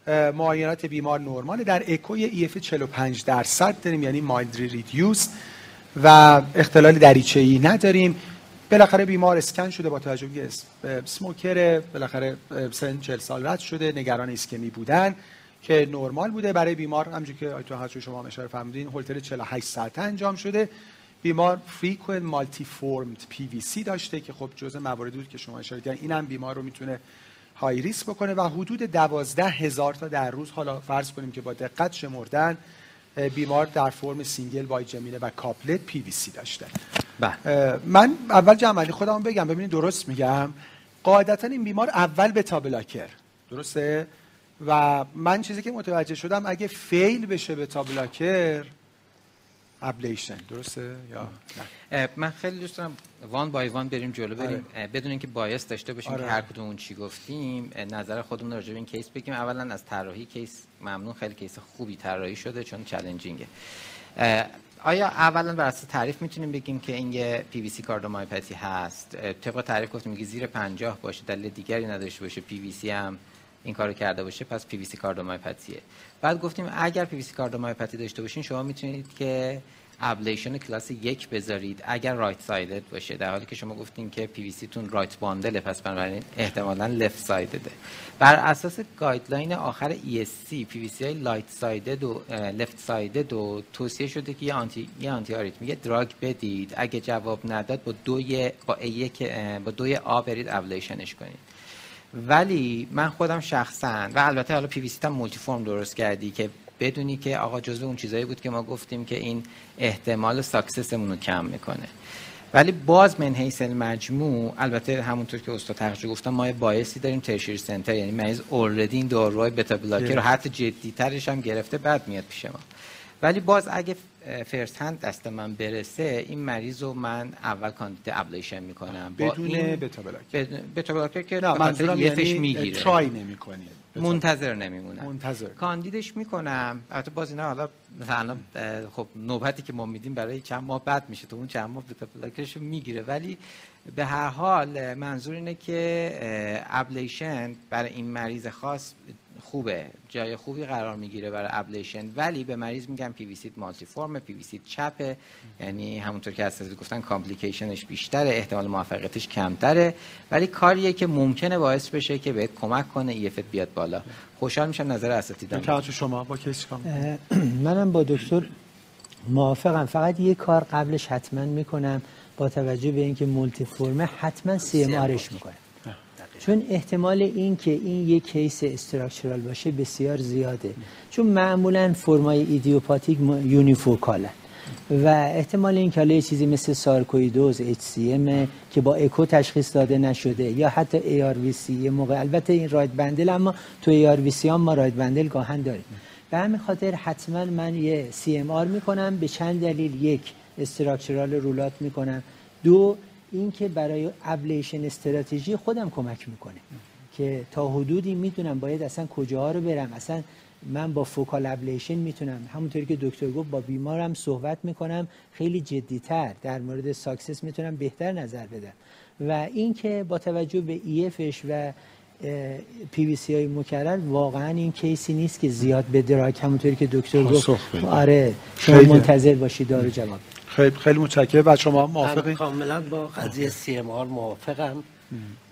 معاینات بیمار نرمال در اکو EF 45 درصد داریم یعنی mildly reduced و اختلال دریچه ای نداریم. بالاخره بیمار اسکن شده با توجه به smoker بالاخره سن 40 سال رد شده نگران ایسکمی بودن که نرمال بوده. برای بیمار همونجوری که آیتون حاج شما اشاره فرمودین هولتر 48 ساعته انجام شده. بیمار frequent multiform PVC داشته که خب جزء مواردی بود که شما اشاره کردین. این هم بیمار رو می‌تونه high risk بکنه و حدود دوازده هزار تا در روز حالا فرض کنیم که با دقت شمردن بیمار در فرم single bigeminy و couplet PVC داشته. بله. من اول جمعی خودم بگم. ببینید درست میگم. قاعدتا این بیمار اول beta blocker درسته؟ و من چیزی که متوجه شدم اگه fail بشه beta blocker ablation درسته؟ یا نه. من خیلی دوست دارم one by one بریم جلو بریم آره. بدون اینکه bias داشته باشیم آره. که هر کدوم اون چی گفتیم نظر خودمون راجع به این case بگیم. اولا از طراحی case ممنون خیلی case خوبی طراحی شده چون challenging ه. آیا اولا بر اساس تعریف می‌تونیم بگیم که این یه PVC cardiomyopathy هست؟ طبق تعریف گفتیم که زیر 50 باشه دلیل دیگری نداشته باشه پی وی سی هم این کارو کرده باشه پس PVC cardiomyopathy ه بعد گفتیم اگر PVC cardiomyopathy داشته باشین شما می‌تونید که ablation کلاس یک بذارید اگر right sided باشه. در حالی که شما گفتین که پی وی سی تون right bundle ه پس بنابراین احتمالاً left sided ه بر اساس guideline آخر ESC PVC های right sided و left sided و توصیه شده که یه anti یه antiarrhythmic drug بدید. اگه جواب نداد با دوی با یک با دوی آ برید ablation ش کنید. ولی من خودم شخصا و البته حالا پی وی سی هم multiform درست کردی که بدونی که آقا جزو اون چیزایی بود که ما گفتیم که این احتمال success مون رو کم می‌کنه. ولی باز من حیث المجموع البته همونطور که استاد تقریبا گفتم ما یه bias ی داریم tertiary center یعنی مریض اوردی این داروهای beta blocker رو حتی جدی ترش هم گرفته بعد میاد پیش ما. ولی باز اگه first hand دست من برسه این مریض رو من اول کاندید ablation می‌کنم. بدون beta blocker beta blocker که نه منظورم یعنی می‌گیره. try نمی‌کنی منتظر نمیمونم. منتظر. کاندیدش می‌کنم. البته باز اینا حالا مثلا خب نوبتی که ما میدیم برای چند ماه بعد میشه تو اون چند ماه beta blocker ش می‌گیره. ولی به هر حال منظور اینه که ablation برای این مریض خاص خوبه جای خوبی قرار می‌گیره برای ablation. ولی به مریض میگن پی وی سی مالتی فرم پی وی سی چپه. یعنی همونطور که اساتید گفتن complication ش بیشتره احتمال موفقیتش کمتره. ولی کاریه که ممکنه باعث بشه که بهت کمک کنه EF بیاد بالا. خوشحال میشم نظر اساتید توجه شما با case منم با دکتر موافقم. فقط یه کار قبلش حتما می‌کنم با توجه به اینکه multiform ه حتما CMR ش می‌کنه. چون احتمال این که این یک case structural باشه بسیار زیاده. چون معمولا فرمای idiopathic unifocal ن و احتمال این که یه چیزی مثل سارکویدوز HCM که با اکو تشخیص داده نشده یا حتی ARVC یه موقع. البته این right bundle اما تو ARVC هم ما right bundle گاهن داریم. به همین خاطر حتما من یه CMR می‌کنم به چند دلیل. یک structural rule out می‌کنم. دو اینکه برای ablation strategy خودم کمک می‌کنه. که تا حدودی می‌تونم باید اصلا کجاها رو برم. اصلا من با focal ablation می‌تونم. همونطوری که دکتر گفت با بیمارم صحبت می‌کنم. خیلی جدیتر. در مورد success می‌تونم بهتر نظر بدم. و اینکه با توجه به EF ش و پی وی سی های مکرر واقعا این case ی نیست که زیاد به drug همونطوری که دکتر گفت. آره شما منتظر باشید. دارو جواب. خیلی خیلی متشکرم. و شما موافقین کاملا با قضیه CMR موافقم.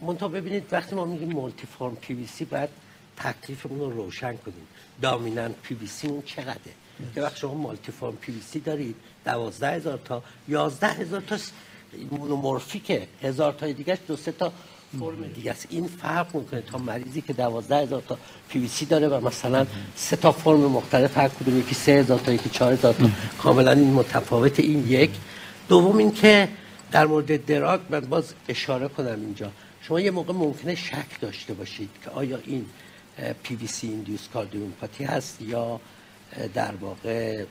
منتها ببینید وقتی ما میگیم multiform PVC بعد تکلیفمون رو روشن کنیم. dominant PVC اون چقدره؟ که وقتی شما multiform PVC دارید 12000 تا 11000 تا monomorphic هزار تا دیگه دو سه تا فرم دیگه است. این فرق می‌کنه تا مریضی که 12000 تا پی وی سی داره و مثلا سه تا فرم مختلف هر کدوم یکی 3000 تا یکی 4000 تا. کاملا این متفاوت این یک. دوم این که در مورد drug من باز اشاره کنم اینجا. شما یه موقع ممکنه شک داشته باشید که آیا این PVC induced cardiomyopathy هست یا در واقع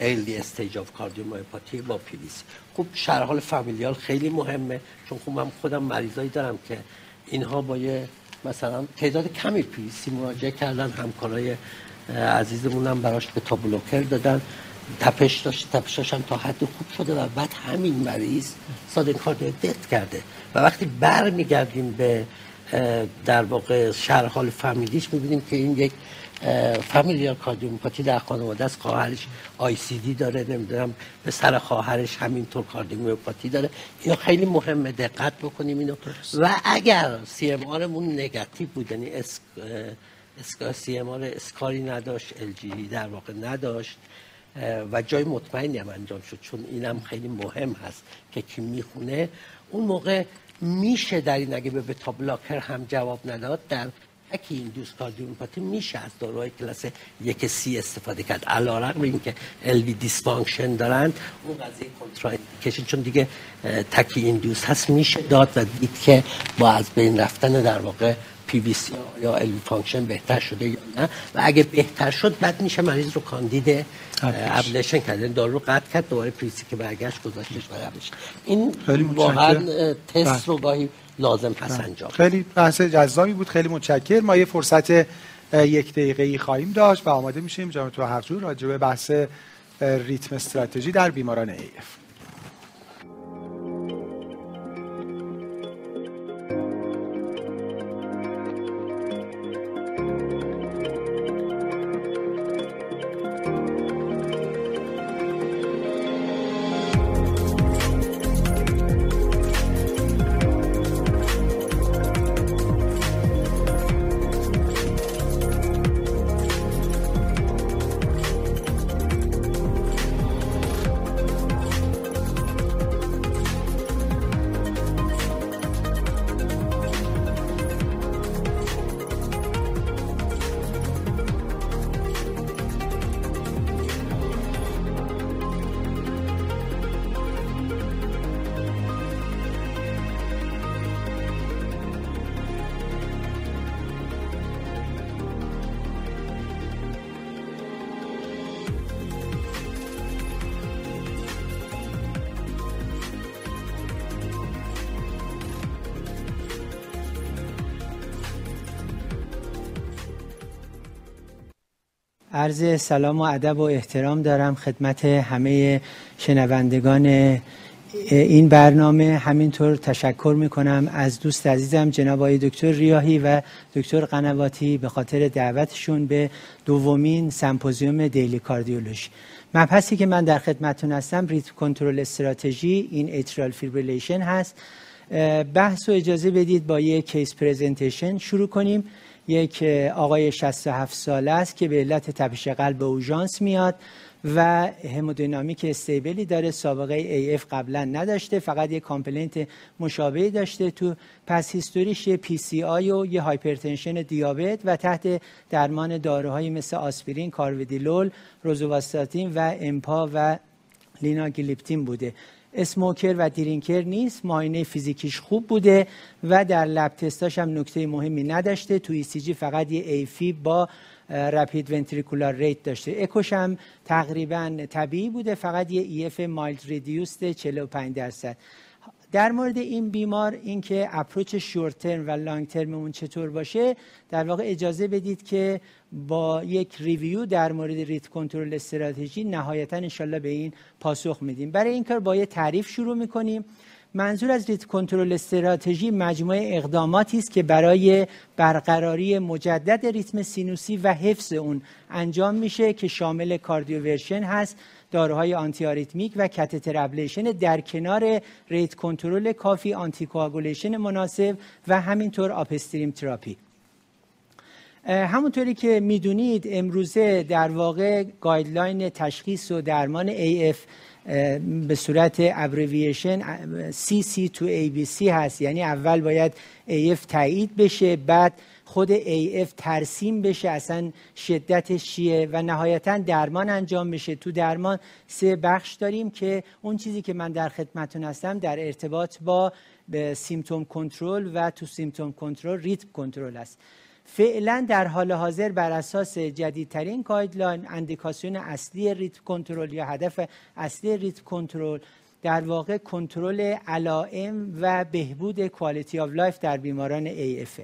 early stage of cardiomyopathy با پی وی سی خب شرح familial خیلی مهمه چون خب من خودم مریضایی دارم که اینها با یه مثلا تعداد کمی پی وی سی مراجعه کردن همکارای عزیزمونم براش beta blocker دادن. تپش داشت تپشش هم تا حد خوب شده و بعد همین مریض sudden cardiac death کرده. و وقتی برمیگردیم به در واقع شرح حال فامیلیش می‌بینیم که این یک familial cardiomyopathy در خانواده است خواهرش ICD داره نمی‌دونم به سر خواهرش همینطور cardiomyopathy داره. اینو خیلی مهمه دقت بکنیم اینو. و اگر CMR مون negative بود یعنی اس CMR scar ی نداشت LGE در واقع نداشت و جای مطمئنی هم انجام شد چون اینم خیلی مهم هست که کی می‌خونه. اون موقع میشه در این اگه به beta blocker هم جواب نداد در اگه induced cardiomyopathy میشه از داروهای کلاس یک C استفاده کرد. علیرغم اینکه LV dysfunction دارند اون قضیه contraindication چون دیگه تکی induced هست میشه داد و دید که با از بین رفتن در واقع پی وی سی یا LV function بهتر شده یا نه. و اگه بهتر شد بعد میشه مریض رو کاندید ابلیشن کرد. یعنی دارو رو قطع کرد دوباره پریسی که برگشت گذاشتش و این واقعا تست رو بله. گاهی لازم پس بله. انجام خیلی بحث جذابی بود خیلی متشکر ما یه فرصت یک دقیقه ای خواهیم داشت و آماده میشیم. جناب تو حقجو راجع به بحث ریتم استراتژی در بیماران ایف عرض سلام و ادب و احترام دارم خدمت همه شنوندگان این برنامه. همینطور تشکر می‌کنم از دوست عزیزم جناب آقای دکتر ریاهی و دکتر قنواتی به خاطر دعوتشون به دومین سمپوزیوم Daily Cardiology. مبحثی که من در خدمتتون هستم rate control strategy in atrial fibrillation هست. بحث و اجازه بدید با یک case presentation شروع کنیم. یک آقای 67 ساله است که به علت تپش قلب اوژانس میاد و hemodynamic stable ی داره. سابقه AF قبلا نداشته فقط یه complaint مشابهی داشته تو past history ش یه PCI و یه hypertension دیابت و تحت درمان داروهایی مثل آسپرین، carvedilol، rosuvastatin و empa و linagliptin بوده. smoker و drinker نیست. معاینه فیزیکیش خوب بوده و در lab test اش هم نکته مهمی نداشته. تو ECG فقط یه AF ی با rapid ventricular rate داشته. اکوش هم تقریبا طبیعی بوده. فقط یه EF mild reduced 45 درصد. در مورد این بیمار اینکه approach short term و long term اون چطور باشه در واقع اجازه بدید که با یک review در مورد rate control strategy نهایتا انشالله به این پاسخ میدیم. برای این کار با یه تعریف شروع می‌کنیم. منظور از rhythm control استراتژی مجموعه اقداماتی است که برای برقراری مجدد ریتم سینوسی و حفظ اون انجام میشه که شامل cardioversion هست. داروهای anti و کاتتر در کنار rate control کافی anti مناسب و همینطور upstream therapy. همونطوری که می‌دونید امروزه در واقع guideline تشخیص و درمان AF به صورت abbreviation CC to ABC هست. یعنی اول باید AF تایید بشه بعد خود AF ترسیم بشه اصلا شدتش چیه؟ و نهایتا درمان انجام بشه. تو درمان سه بخش داریم که اون چیزی که من در خدمتون هستم در ارتباط با symptom control و تو symptom control rhythm control است. فعلا در حال حاضر بر اساس جدیدترین guideline اندیکاسیون اصلی rhythm control یا هدف اصلی rhythm control در واقع کنترل علائم و بهبود quality of life در بیماران AF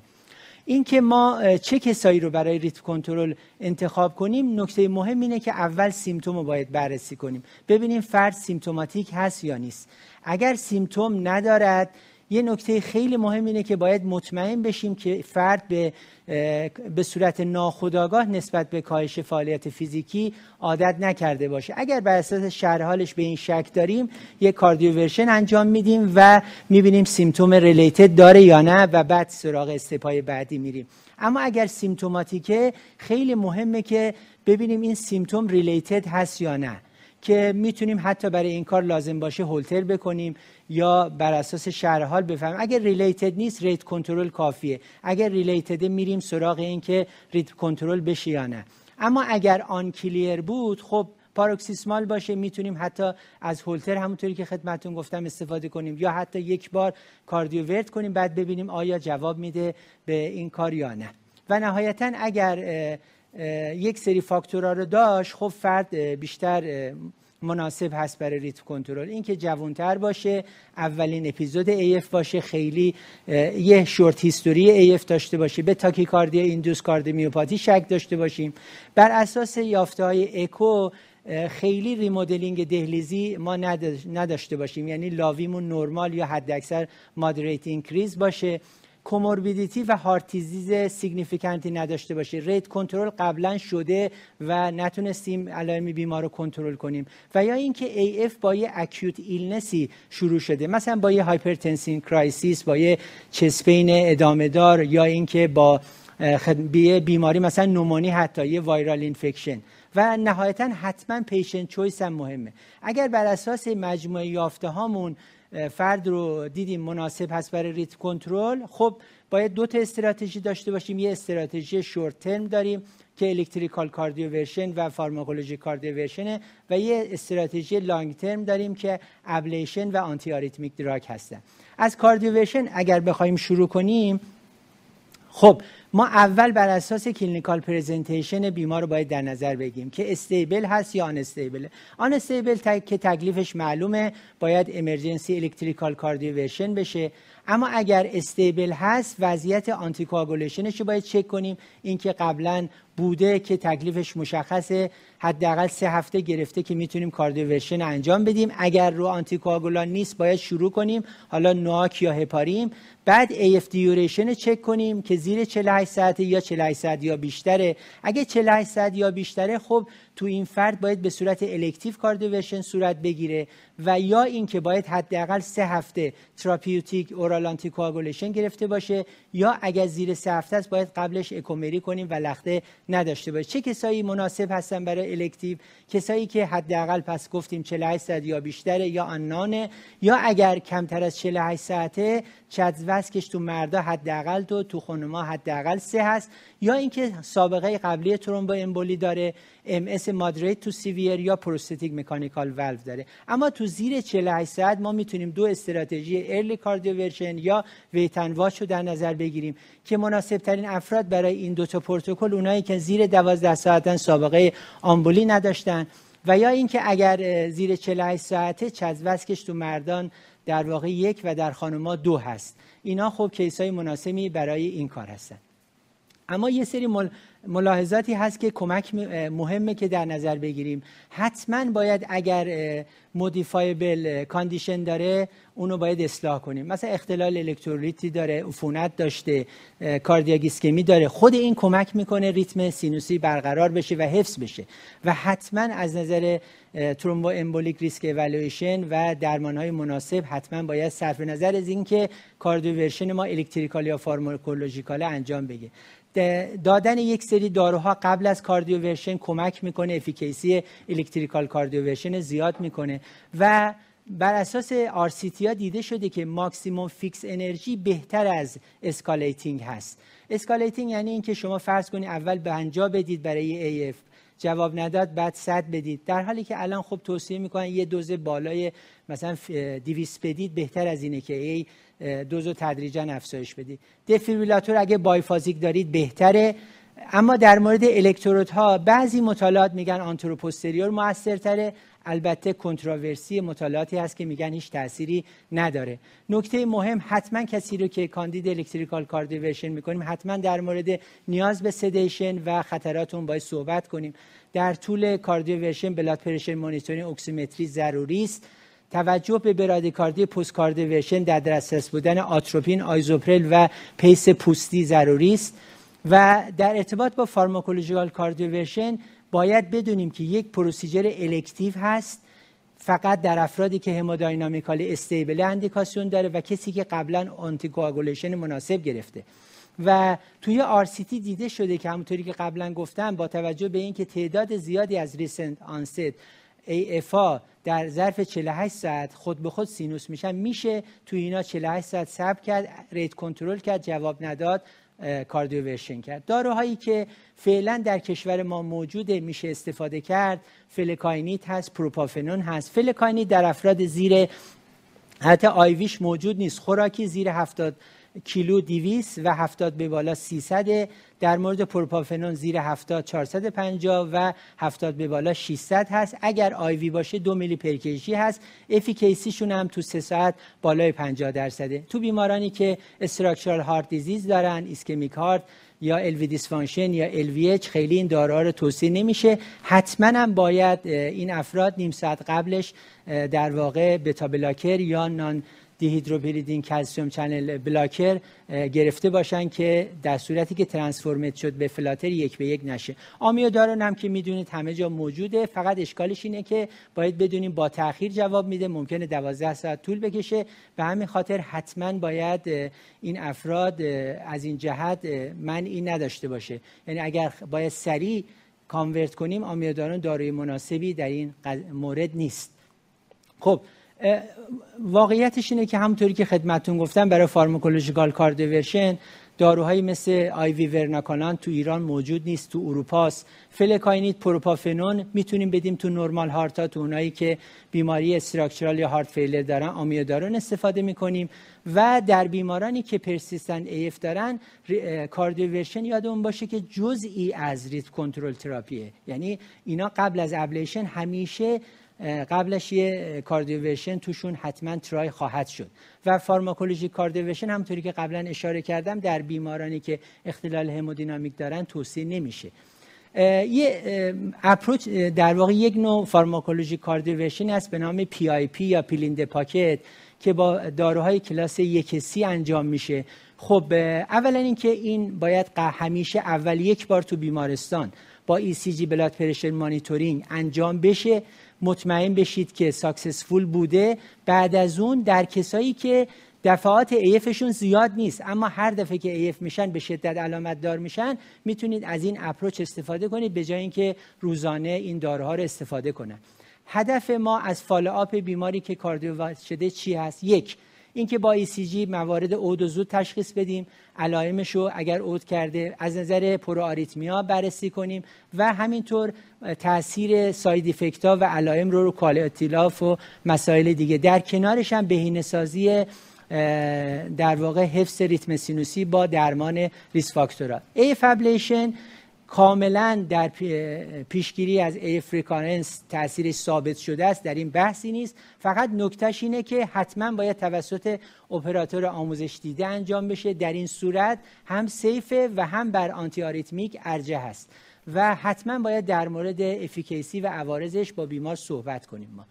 اینکه ما چه کسایی رو برای rhythm control انتخاب کنیم نکته مهم اینه که اول symptom رو باید بررسی کنیم. ببینیم فرد symptomatic هست یا نیست. اگر symptom ندارد یه نکته خیلی مهم اینه که باید مطمئن بشیم که فرد به به صورت ناخودآگاه نسبت به کاهش فعالیت فیزیکی عادت نکرده باشه. اگر بر اساس شرح حالش به این شک داریم یک cardioversion انجام میدیم و می‌بینیم symptom related داره یا نه و بعد سراغ step ای بعدی میریم. اما اگر symptomatic ه خیلی مهمه که ببینیم این symptom related هست یا نه. که می‌تونیم حتی برای این کار لازم باشه هولتر بکنیم یا بر اساس شرح حال بفهمیم. اگر related نیست rate control کافیه. اگر related میریم سراغ این که ریت کنترل بشه یا نه. اما اگر آن کلیر بود خب پاروکسیسمال باشه می‌تونیم حتی از هولتر همونطوری که خدمتون گفتم استفاده کنیم. یا حتی یک بار کاردیو ورد کنیم بعد ببینیم آیا جواب میده به این کار یا نه. و نهایتا اگر یک سری فاکتورها رو داشت. خب فرد بیشتر مناسب هست برای ریتم کنترل. اینکه جوانتر باشه اولین اپیزود AF باشه خیلی یه short history AF داشته باشه. به tachycardia induced cardiomyopathy شک داشته باشیم. بر اساس یافته های اکو خیلی remodeling دهلیزی ما نداشته باشیم. یعنی LAVI مون نرمال یا حداکثر moderate increase باشه. comorbidity و heart disease significant ی نداشته باشه. rate control قبلا شده و نتونستیم علائم بیمار رو کنترل کنیم. و یا اینکه AF با یه acute illness ی شروع شده. مثلا با یه hypertension crisis با یه chest pain ادامه دار یا اینکه با بیماری مثلا پنومونی حتی یه viral infection و نهایتا حتما patient choice هم مهمه. اگر بر اساس مجموعه یافته هامون فرد رو دیدیم مناسب هست برای rhythm control. خب باید دو تا استراتژی داشته باشیم. یه استراتژی short term داریم که electrical cardioversion و pharmacologic cardioversion و یه استراتژی long term داریم که ablation و antiarrhythmic drug هستن. از cardioversion اگر بخوایم شروع کنیم خب ما اول بر اساس clinical presentation بیمار رو باید در نظر بگیریم که stable هست یا unstable unstable که تکلیفش معلومه باید emergency electrical cardioversion بشه. اما اگر stable هست وضعیت anticoagulation ش رو باید چک کنیم. اینکه قبلا بوده که تکلیفش مشخصه حداقل سه هفته گرفته که می‌تونیم cardioversion انجام بدیم. اگر رو آنتیکواگولان نیست باید شروع کنیم. حالا NOAC یا هپارین. بعد AF duration چک کنیم که زیر 48 ساعت یا 48 ساعت یا بیشتره. اگه 48 ساعت یا بیشتره خب تو این فرد باید به صورت elective cardioversion صورت بگیره و یا اینکه باید حداقل سه هفته therapeutic oral anticoagulation گرفته باشه یا اگر زیر سه هفته است باید قبلش اکو مری کنیم و لخته نداشته باشه. چه کسایی مناسب هستن برای elective کسایی که حداقل پس گفتیم 48 ساعت یا بیشتره یا آنانه یا اگر کمتر از 48 ساعته CHADS-VASc ش تو مردا حداقل دو تو خانم‌ها حداقل سه هست. یا اینکه سابقه قبلی ترومبو امبولی داره. MS moderate to severe یا prosthetic mechanical valve داره. اما تو زیر 48 ساعت ما می‌تونیم دو استراتژی early cardioversion یا wait and watch رو در نظر بگیریم که مناسب ترین افراد برای این دو تا پروتکل اونایی که زیر 12 ساعتن سابقه آمبولی نداشتن و یا اینکه اگر زیر 48 ساعته چزوسکش تو مردان در واقع یک و در خانم‌ها دو هست. اینا خب case های مناسبی برای این کار هستن. اما یه سری ملاحظاتی هست که کمک مهمه که در نظر بگیریم. حتما باید اگر modifiable condition داره اونو باید اصلاح کنیم. مثلا اختلال الکترولیتی داره عفونت داشته cardiac ایسکمی داره. خود این کمک می‌کنه ریتم سینوسی برقرار بشه و حفظ بشه. و حتما از نظر thromboembolic risk evaluation و درمان های مناسب حتما باید صرف نظر از اینکه cardioversion ما electrical یا pharmacological انجام بگیره. دادن یک سری داروها قبل از cardioversion کمک می‌کنه efficacy electrical cardioversion زیاد می‌کنه. و بر اساس RCT ها دیده شده که maximum fixed energy بهتر از escalating هست. escalating یعنی اینکه شما فرض کنید اول پنجاه بدید برای AF جواب نداد بعد صد بدید. در حالی که الان خب توصیه می‌کنن یه دوز بالای مثلا 200 بدید بهتر از اینه که ای دوز تدریجا افزایش بدید. دفیبریلاتور اگه biphasic دارید بهتره. اما در مورد الکترودها بعضی مطالعات میگن anteroposterior موثرتره. البته controversy مطالعاتی هست که میگن هیچ تأثیری نداره. نکته مهم حتما کسی رو که کاندید electrical cardioversion می‌کنیم حتما در مورد نیاز به sedation و خطرات اون باید صحبت کنیم. در طول cardioversion blood pressure monitoring oximetry ضروری است. توجه به برادیکاردی post cardioversion در دسترس بودن آتروپین Isuprel و pace پوستی ضروری است. و در ارتباط با pharmacological cardioversion باید بدونیم که یک procedure elective هست فقط در افرادی که hemodynamical stable اندیکاسیون داره و کسی که قبلا anticoagulation مناسب گرفته. و توی RCT دیده شده که همونطوری که قبلا گفتم با توجه به اینکه تعداد زیادی از recent onset AF ا در ظرف 48 ساعت خود به خود sinus میشن میشه توی اینا 48 ساعت صبر کرد rate control کرد جواب نداد. cardioversion کرد. داروهایی که فعلا در کشور ما موجوده میشه استفاده کرد flecainide هست propafenone هست. flecainide در افراد زیر حتی IV ش موجود نیست. خوراکی زیر 70 کیلو 200 و 70 به بالا 300 در مورد propafenone زیر 70 450 و 70 به بالا 600 هست. اگر IV باشه 2 میلی per kg هست. efficacy شون هم تو 3 ساعت بالای 50 درصده تو بیمارانی که structural heart disease دارن ischemic heart یا LV dysfunction یا LVH خیلی این داروها رو توصیه نمیشه. حتما هم باید این افراد نیم ساعت قبلش در واقع beta blocker یا non dihydropyridine calcium channel blocker گرفته باشن که در صورتی که transformed شد به flutter یک به یک نشه. آمیودارون هم که می‌دونید همه جا موجوده. فقط اشکالش اینه که باید بدونیم با تاخیر جواب میده. ممکنه 12 ساعت طول بکشه. به همین خاطر حتما باید این افراد از این جهت من این نداشته باشه. یعنی اگر باید سریع convert کنیم آمیودارون داروی مناسبی در این مورد نیست. خب واقعیتش اینه که همونطوری که خدمتون گفتم برای pharmacological cardioversion داروهایی مثل IV vernakalant تو ایران موجود نیست تو اروپاست. flecainide propafenone می‌تونیم بدیم تو normal heart ا تو اونایی که بیماری structural یا heart failure دارن آمیودارون استفاده می‌کنیم. و در بیمارانی که persistent AF دارن cardioversion یادمون باشه که جزئی از rate control therapy ه. یعنی اینا قبل از ablation همیشه قبلش یه cardioversion توشون حتما try خواهد شد. و pharmacologic cardioversion همطوری که قبلا اشاره کردم در بیمارانی که اختلال همودینامیک دارن توصیه نمیشه. یه approach در واقع یک نوع pharmacologic cardioversion است به نام PIP یا pill in the pocket که با داروهای کلاس یک C انجام میشه. خب اولا اینکه این باید همیشه اول یک بار تو بیمارستان با ECG blood pressure monitoring انجام بشه مطمئن بشید که successful بوده. بعد از اون در کسایی که دفعات AF شون زیاد نیست اما هر دفعه که AF میشن به شدت علامت دار میشن می‌تونید از این approach استفاده کنید به جای اینکه روزانه این داروها رو استفاده کنن. هدف ما از فالو آپ بیماری که کاردیو شده چی هست؟ یک اینکه با جی موارد اود و زود تشخیص بدیم. علائمش رو اگر اود کرده از نظر پرو بررسی کنیم و همینطور تاثیر ساید افکتا و علائم رو رو کالاتیلاف و مسائل دیگه. در کنارش هم بهینه سازی در واقع حفظ ریتم سینوسی با درمان ریس فاکتورا ای فابلیشن کاملا در پیشگیری از AF recurrence تاثیرش ثابت شده است در این بحثی نیست. فقط نکتهش اینه که حتما باید توسط اپراتور آموزش دیده انجام بشه. در این صورت هم safe ه و هم بر antiarrhythmic ارجح هست و حتما باید در مورد efficacy و عوارضش با بیمار صحبت کنیم ما.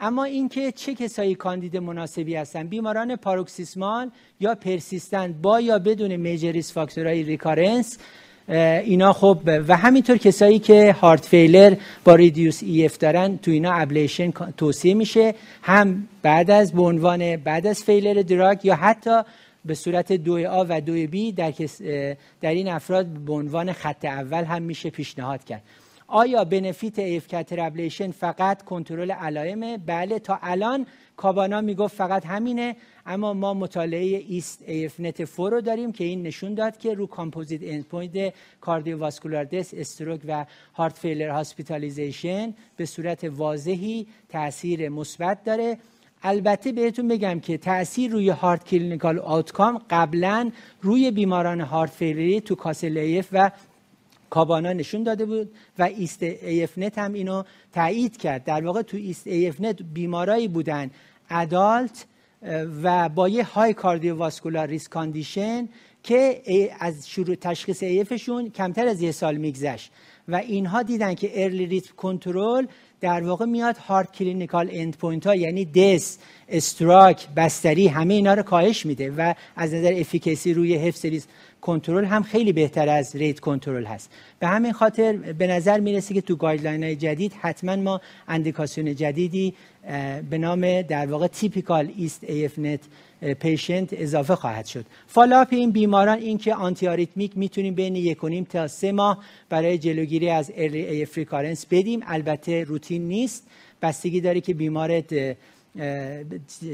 اما اینکه چه کسایی کاندید مناسبی هستن بیماران paroxysmal یا persistent با یا بدون major risk factor های recurrence اینا خب و همینطور کسایی که heart failure با reduced EF دارن تو اینا ablation توصیه میشه هم بعد از به عنوان بعد از failure drug یا حتی به صورت دو A و دو B در, در این افراد به عنوان خط اول هم میشه پیشنهاد کرد. آیا benefit AF ablation فقط کنترل علائمه؟ بله تا الان CABANA می‌گفت فقط همینه اما ما مطالعه EAST-AFNET 4 رو داریم که این نشون داد که رو composite endpoint cardiovascular death stroke و heart failure hospitalization به صورت واضحی تاثیر مثبت داره. البته بهتون بگم که تاثیر روی hard clinical outcome قبلا روی بیماران heart failure ی تو CASTLE-AF و CABANA نشون داده بود و EAST-AFNET هم اینو تایید کرد. در واقع تو EAST-AFNET بیمارایی بودن. adult و با یه های cardiovascular risk condition که از شروع تشخیص AF شون کمتر از یه سال میگذشت. و اینها دیدن که early rhythm control در واقع میاد hard clinical endpoint ها یعنی death stroke بستری همه اینا رو کاهش میده و از نظر efficacy روی حفظ کنترل هم خیلی بهتر از rate control هست. به همین خاطر به نظر می‌رسه که تو guideline های جدید حتما ما اندیکاسیون جدیدی به نام در واقع typical EAST-AFNET patient اضافه خواهد شد. follow up این بیماران این که antiarrhythmic می‌تونیم بین یک و نیم تا سه ماه برای جلوگیری از early AF recurrence بدیم. البته روتین نیست. بستگی داره که بیمارت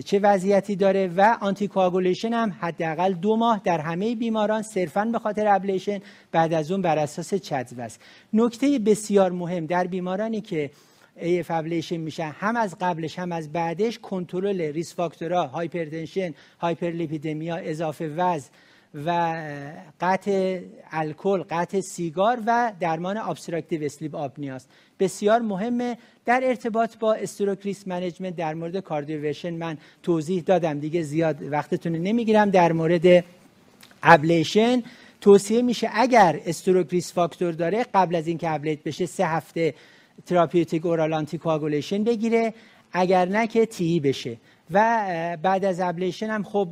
چه وضعیتی داره و anti هم حداقل دو ماه در همه بیماران صرفا به خاطر ablation بعد از اون بر اساس چزو است. نکته بسیار مهم در بیمارانی که AF ablation میشن. هم از قبلش هم از بعدش کنترل risk factor ها hypertension hyperlipidemia اضافه وزن و قطع الکل قطع سیگار و درمان obstructive sleep apnea ست بسیار مهمه. در ارتباط با stroke risk management در مورد cardioversion من توضیح دادم. دیگه زیاد وقتتون نمی‌گیرم. در مورد ablation توصیه میشه اگر stroke risk factor داره قبل از اینکه ablate بشه سه هفته therapeutic oral anti بگیره. اگر نه که TEE بشه. و بعد از ablation هم خب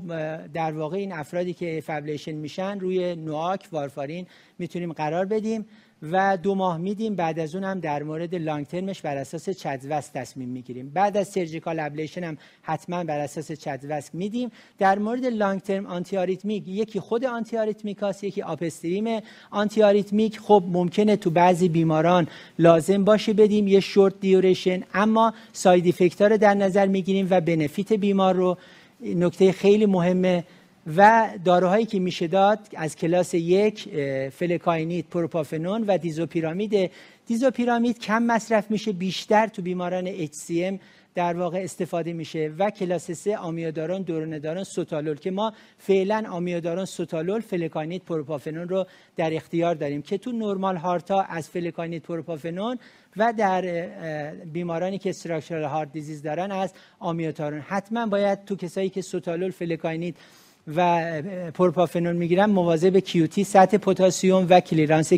در واقع این افرادی که AF ablation میشن روی NOAC وارفارین می‌تونیم قرار بدیم. و دو ماه میدیم. بعد از اون هم در مورد long term ش بر اساس CHADS-VASc تصمیم می‌گیریم. بعد از surgical ablation هم حتما بر اساس CHADS-VASc میدیم. در مورد long term anti یکی خود antiarrhythmic یکی upstream antiarrhythmic خب ممکنه تو بعضی بیماران لازم باشه بدیم یه short duration اما side effect رو در نظر می‌گیریم و benefit بیمار رو. نکته خیلی مهمه و داروهایی که میشه داد از کلاس یک فلکاینید پروپافنون و دیزوپیرامید. دیزوپیرامید کم مصرف میشه بیشتر تو بیماران HCM در واقع استفاده میشه. و کلاس سه آمیودارون دورندارون سوتالول که ما فعلا آمیودارون سوتالول فلکاینید پروپافنون رو در اختیار داریم. که تو نورمال هارتا از فلکاینید پروپافنون و در بیمارانی که استراکچرال هارت دیزیز دارن از آمیودارون حتما باید تو کسایی که سوتالول فلکاینید و پروپافنول می‌گیرن مواظب کیوتی سطح پتاسیم و کلیرانس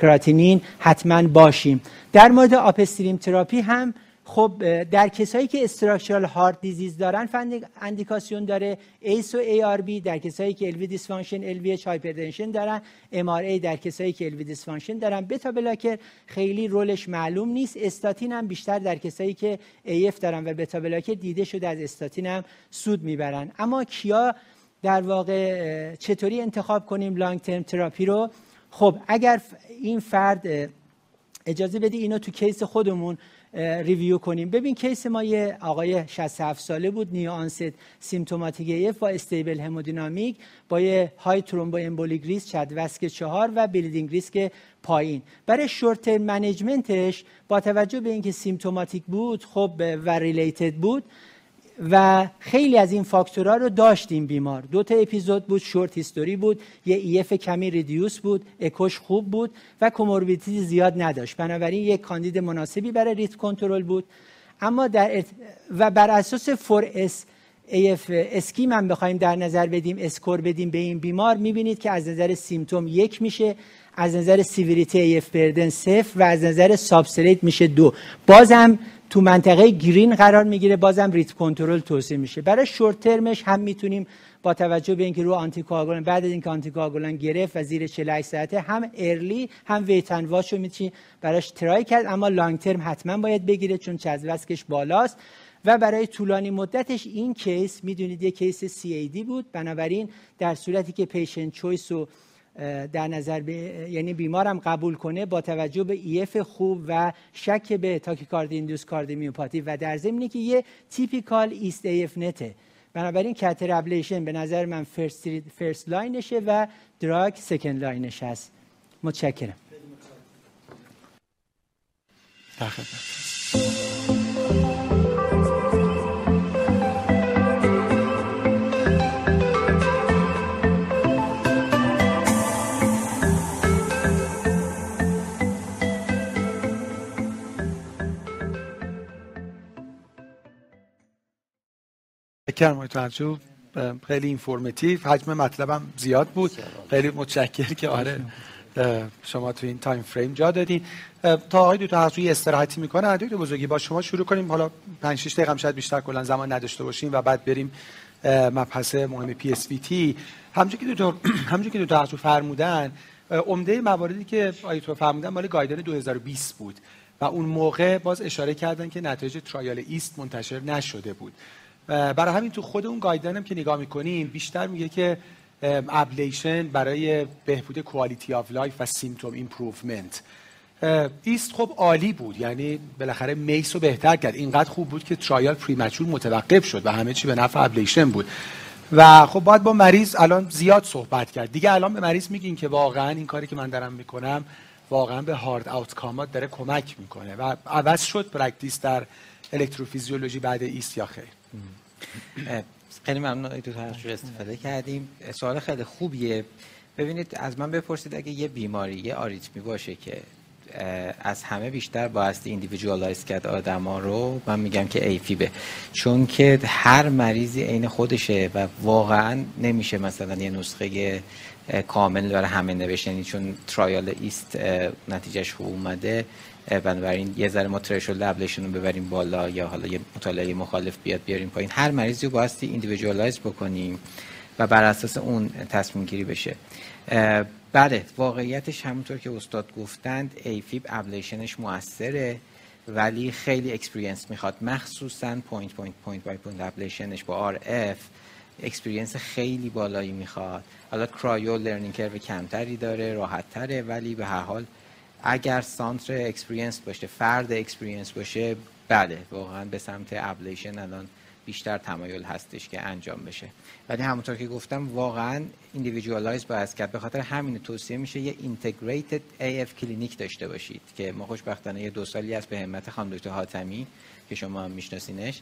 کراتینین حتما باشیم. در مورد upstream therapy هم خب در کسایی که structural heart disease دارن فند اندیکاسیون داره. ACE و ARB در کسایی که LV dysfunction LVH دارن. MRA در کسایی که LV dysfunction دارن. beta blocker خیلی role ش معلوم نیست. استاتین هم بیشتر در کسایی که AF دارن و beta blocker دیده شده از استاتین هم سود می‌برن. اما کیا در واقع چطوری انتخاب کنیم long term therapy رو؟ خب اگر این فرد اجازه بدی اینو تو case خودمون review کنیم. ببین case ما یه آقای 67 ساله بود new onset symptomatic AF با stable hemodynamic با یه high thromboembolic risk CHADS-VASc چهار و bleeding risk پایین. برای short management ش با توجه به اینکه symptomatic بود خب و related بود و خیلی از این فاکتورها رو داشتیم بیمار. دو تا اپیزود بود short history بود یه EF کمی reduced بود اکوش خوب بود و comorbidity زیاد نداشت. بنابراین یک کاندید مناسبی برای rhythm control بود. اما در و بر اساس 4S-AF scheme هم بخوایم در نظر بدیم score بدیم به این بیمار می‌بینید که از نظر symptom یک میشه از نظر severity AF burden صفر و از نظر substrate میشه دو. بازم تو منطقه green قرار می‌گیره بازم rhythm control توصیه میشه. برای short term ش هم می‌تونیم با توجه به اینکه رو anti بعد از اینکه anti گرفت و زیر 48 ساعته هم early هم wait and watch و می‌تونی براش try کرد اما long term حتما باید بگیره چون چزوسکش بالاست. و برای طولانی مدتش این case می‌دونید یه case CAD بود بنابراین در صورتی که patient choice رو در نظر به یعنی بیمارم قبول کنه با توجه به EF خوب و شک به tachycardia induced cardiomyopathy و در ضمن که یه typical EAST-AFNET ه. بنابراین catheter ablation به نظر من first, first line شه و drug second line ش هست. متشکرم. متشکرم توجه. خیلی informative حجم مطلبم زیاد بود. خیلی متشکر که آره شما تو این time frame جا دادین. تا آقای دکتر استراحتی می‌کنه دکتر بزرگی با شما شروع کنیم. حالا 5 6 دقیقه شاید بیشتر کلا زمان نداشته باشیم و بعد بریم مبحث مهم PSVT همونجوری که دکتر همونجوری که دکتر فرمودن عمده مواردی که دکتر فرمودن مال guideline 2020 بود و اون موقع باز اشاره کردن که نتایج trial EAST منتشر نشده بود. برای همین تو خود اون guideline هم که نگاه می‌کنیم بیشتر میگه که ablation برای بهبود quality of life و symptom improvement EAST خب عالی بود یعنی بالاخره MACE رو بهتر کرد. اینقدر خوب بود که trial premature متوقف شد و همه چی به نفع ablation بود. و خب باید با مریض الان زیاد صحبت کرد. دیگه الان به مریض میگین که واقعا این کاری که من دارم می‌کنم واقعا به hard outcome ات داره کمک می‌کنه. و عوض شد practice در الکتروفیزیولوژی بعد EAST یا خیر. خیلی ممنون دکتر استفاده کردیم. سوال خیلی خوبیه. ببینید از من بپرسید اگه یه بیماری یه آریتمی باشه که از همه بیشتر بایستی individualize کرد آدما رو من میگم که AFib ه. چون که هر مریضی عین خودشه و واقعا نمیشه مثلا یه نسخه کامل برای همه نوشتنی یعنی چون trial EAST نتیجهش خوب اومده. بنابراین یه ذره ما threshold ablation رو ببریم بالا یا حالا یه مطالعه مخالف بیاد بیاریم پایین. هر مریضی رو بایستی individualize بکنیم و بر اساس اون تصمیم گیری بشه. بله واقعیتش همونطور که استاد گفتند AFib ablation ش موثره ولی خیلی experience می‌خواد. مخصوصا point point point by point ablation ش با RF experience خیلی بالایی می‌خواد. حالا cryo learning curve کمتری داره راحت تره ولی به هر حال اگر center experience باشه فرد experience باشه بله واقعا به سمت ablation الان بیشتر تمایل هستش که انجام بشه. ولی همونطور که گفتم واقعا individualize باید کرد به خاطر همین توصیه میشه یه integrated AF clinic داشته باشید که ما خوشبختانه یه دو سالی از به همت خانم دکتر حاتمی که شما هم میشناسینش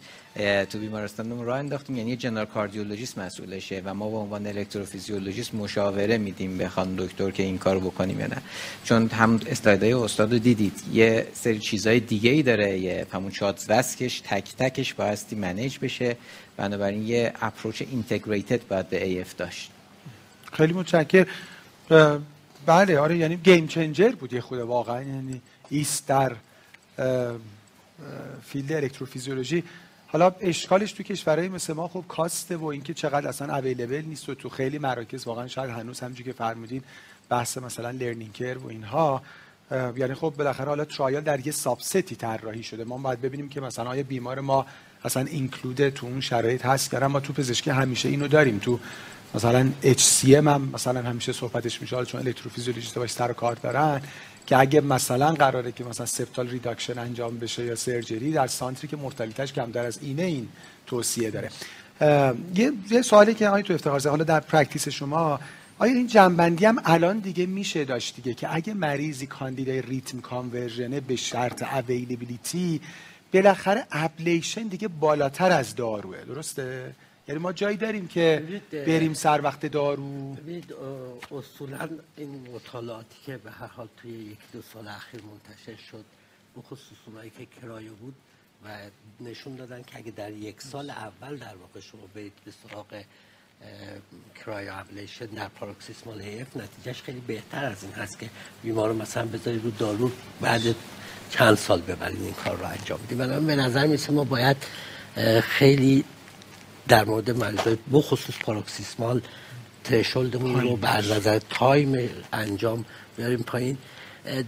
تو بیمارستانمون راه انداختیم. یعنی general cardiologist مسئولشه و ما به عنوان الکتروفیزیولوژیست مشاوره میدیم به خانم دکتر که این کارو بکنیم یا نه. چون هم اسلایدای استاد رو دیدید. یه سری چیزای دیگه ای داره. یه همون CHA2DS2-VASc ش تک تکش بایستی manage بشه. بنابراین یه approach integrated باید به AF داشت. خیلی متشکر بله آره یعنی game changer بود یه خود واقعا. یعنی EAST در field الکتروفیزیولوژی. حالا اشکالش تو کشورهای مثل ما خب cost ه و اینکه چقدر اصلا available نیست و تو خیلی مراکز واقعا شاید هنوز همونجوری که فرمودین بحث مثلا learning curve و اینها. یعنی خب بالاخره حالا trial در یه subset ی طراحی شده. ما باید ببینیم که مثلا آیا بیمار ما اصلا include تو اون شرایط هست که ما تو پزشکی همیشه اینو داریم. تو مثلا HCM هم مثلا همیشه صحبتش میشه. چون الکتروفیزیولوژیست باش سر کار دارن. که اگه مثلا قراره که مثلا septal reduction انجام بشه یا surgery در center ی که mortality ش کمتر از اینه این توصیه داره. یه, یه سوالی که آقای دکتر افتخار حالا در practice شما آیا این جمع‌بندی هم الان دیگه میشه داشت دیگه که اگه مریضی کاندیدای rhythm conversion ه به شرط availability بالاخره ablation دیگه بالاتر از داروه درسته؟ یعنی ما جایی داریم که بریم سر وقت دارو. ببینید اصولا این مطالعاتی که به هر حال توی یک دو سال اخیر منتشر شد به خصوص اونایی که cryo بود و نشون دادن که اگه در یک سال اول در واقع شما برید به سراغ اه، cryo ablation در paroxysmal AF نتیجهش خیلی بهتر از این هست که بیمار رو مثلا بذارید رو دارو بعد چند سال ببرید این کار رو انجام بدید. بنابراین به نظر میرسه ما باید خیلی در مورد مریضای بخصوص paroxysmal threshold مون رو از نظر time انجام بیاریم پایین.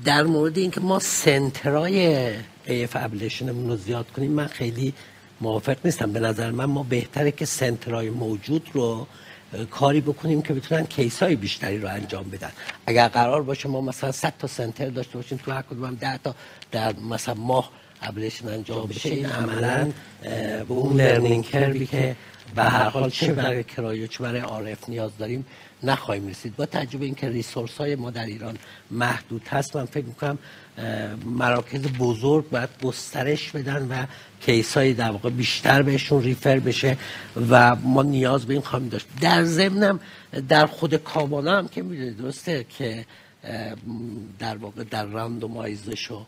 در مورد اینکه ما center ای AF ablation مون رو زیاد کنیم من خیلی موافق نیستم. به نظر من ما بهتره که center ای موجود رو کاری بکنیم که بتونن case های بیشتری رو انجام بدن. اگر قرار باشه ما مثلا 100 تا center داشته باشیم تو هر کدوم هم 10 تا در مثلا ماه ablation انجام بشه. این عملا به اون learning curve ی که به هر حال چه برای cryo چه برای RF نیاز داریم نخواهیم رسید. با توجه به اینکه resource های ما در ایران محدود هست من فکر می‌کنم مراکز بزرگ باید گسترش بدن و case های در واقع بیشتر بهشون refer بشه و ما نیاز به این خواهیم داشت. در ضمنم در خود CABANA هم که می‌دونید درسته که در واقع در randomize ش و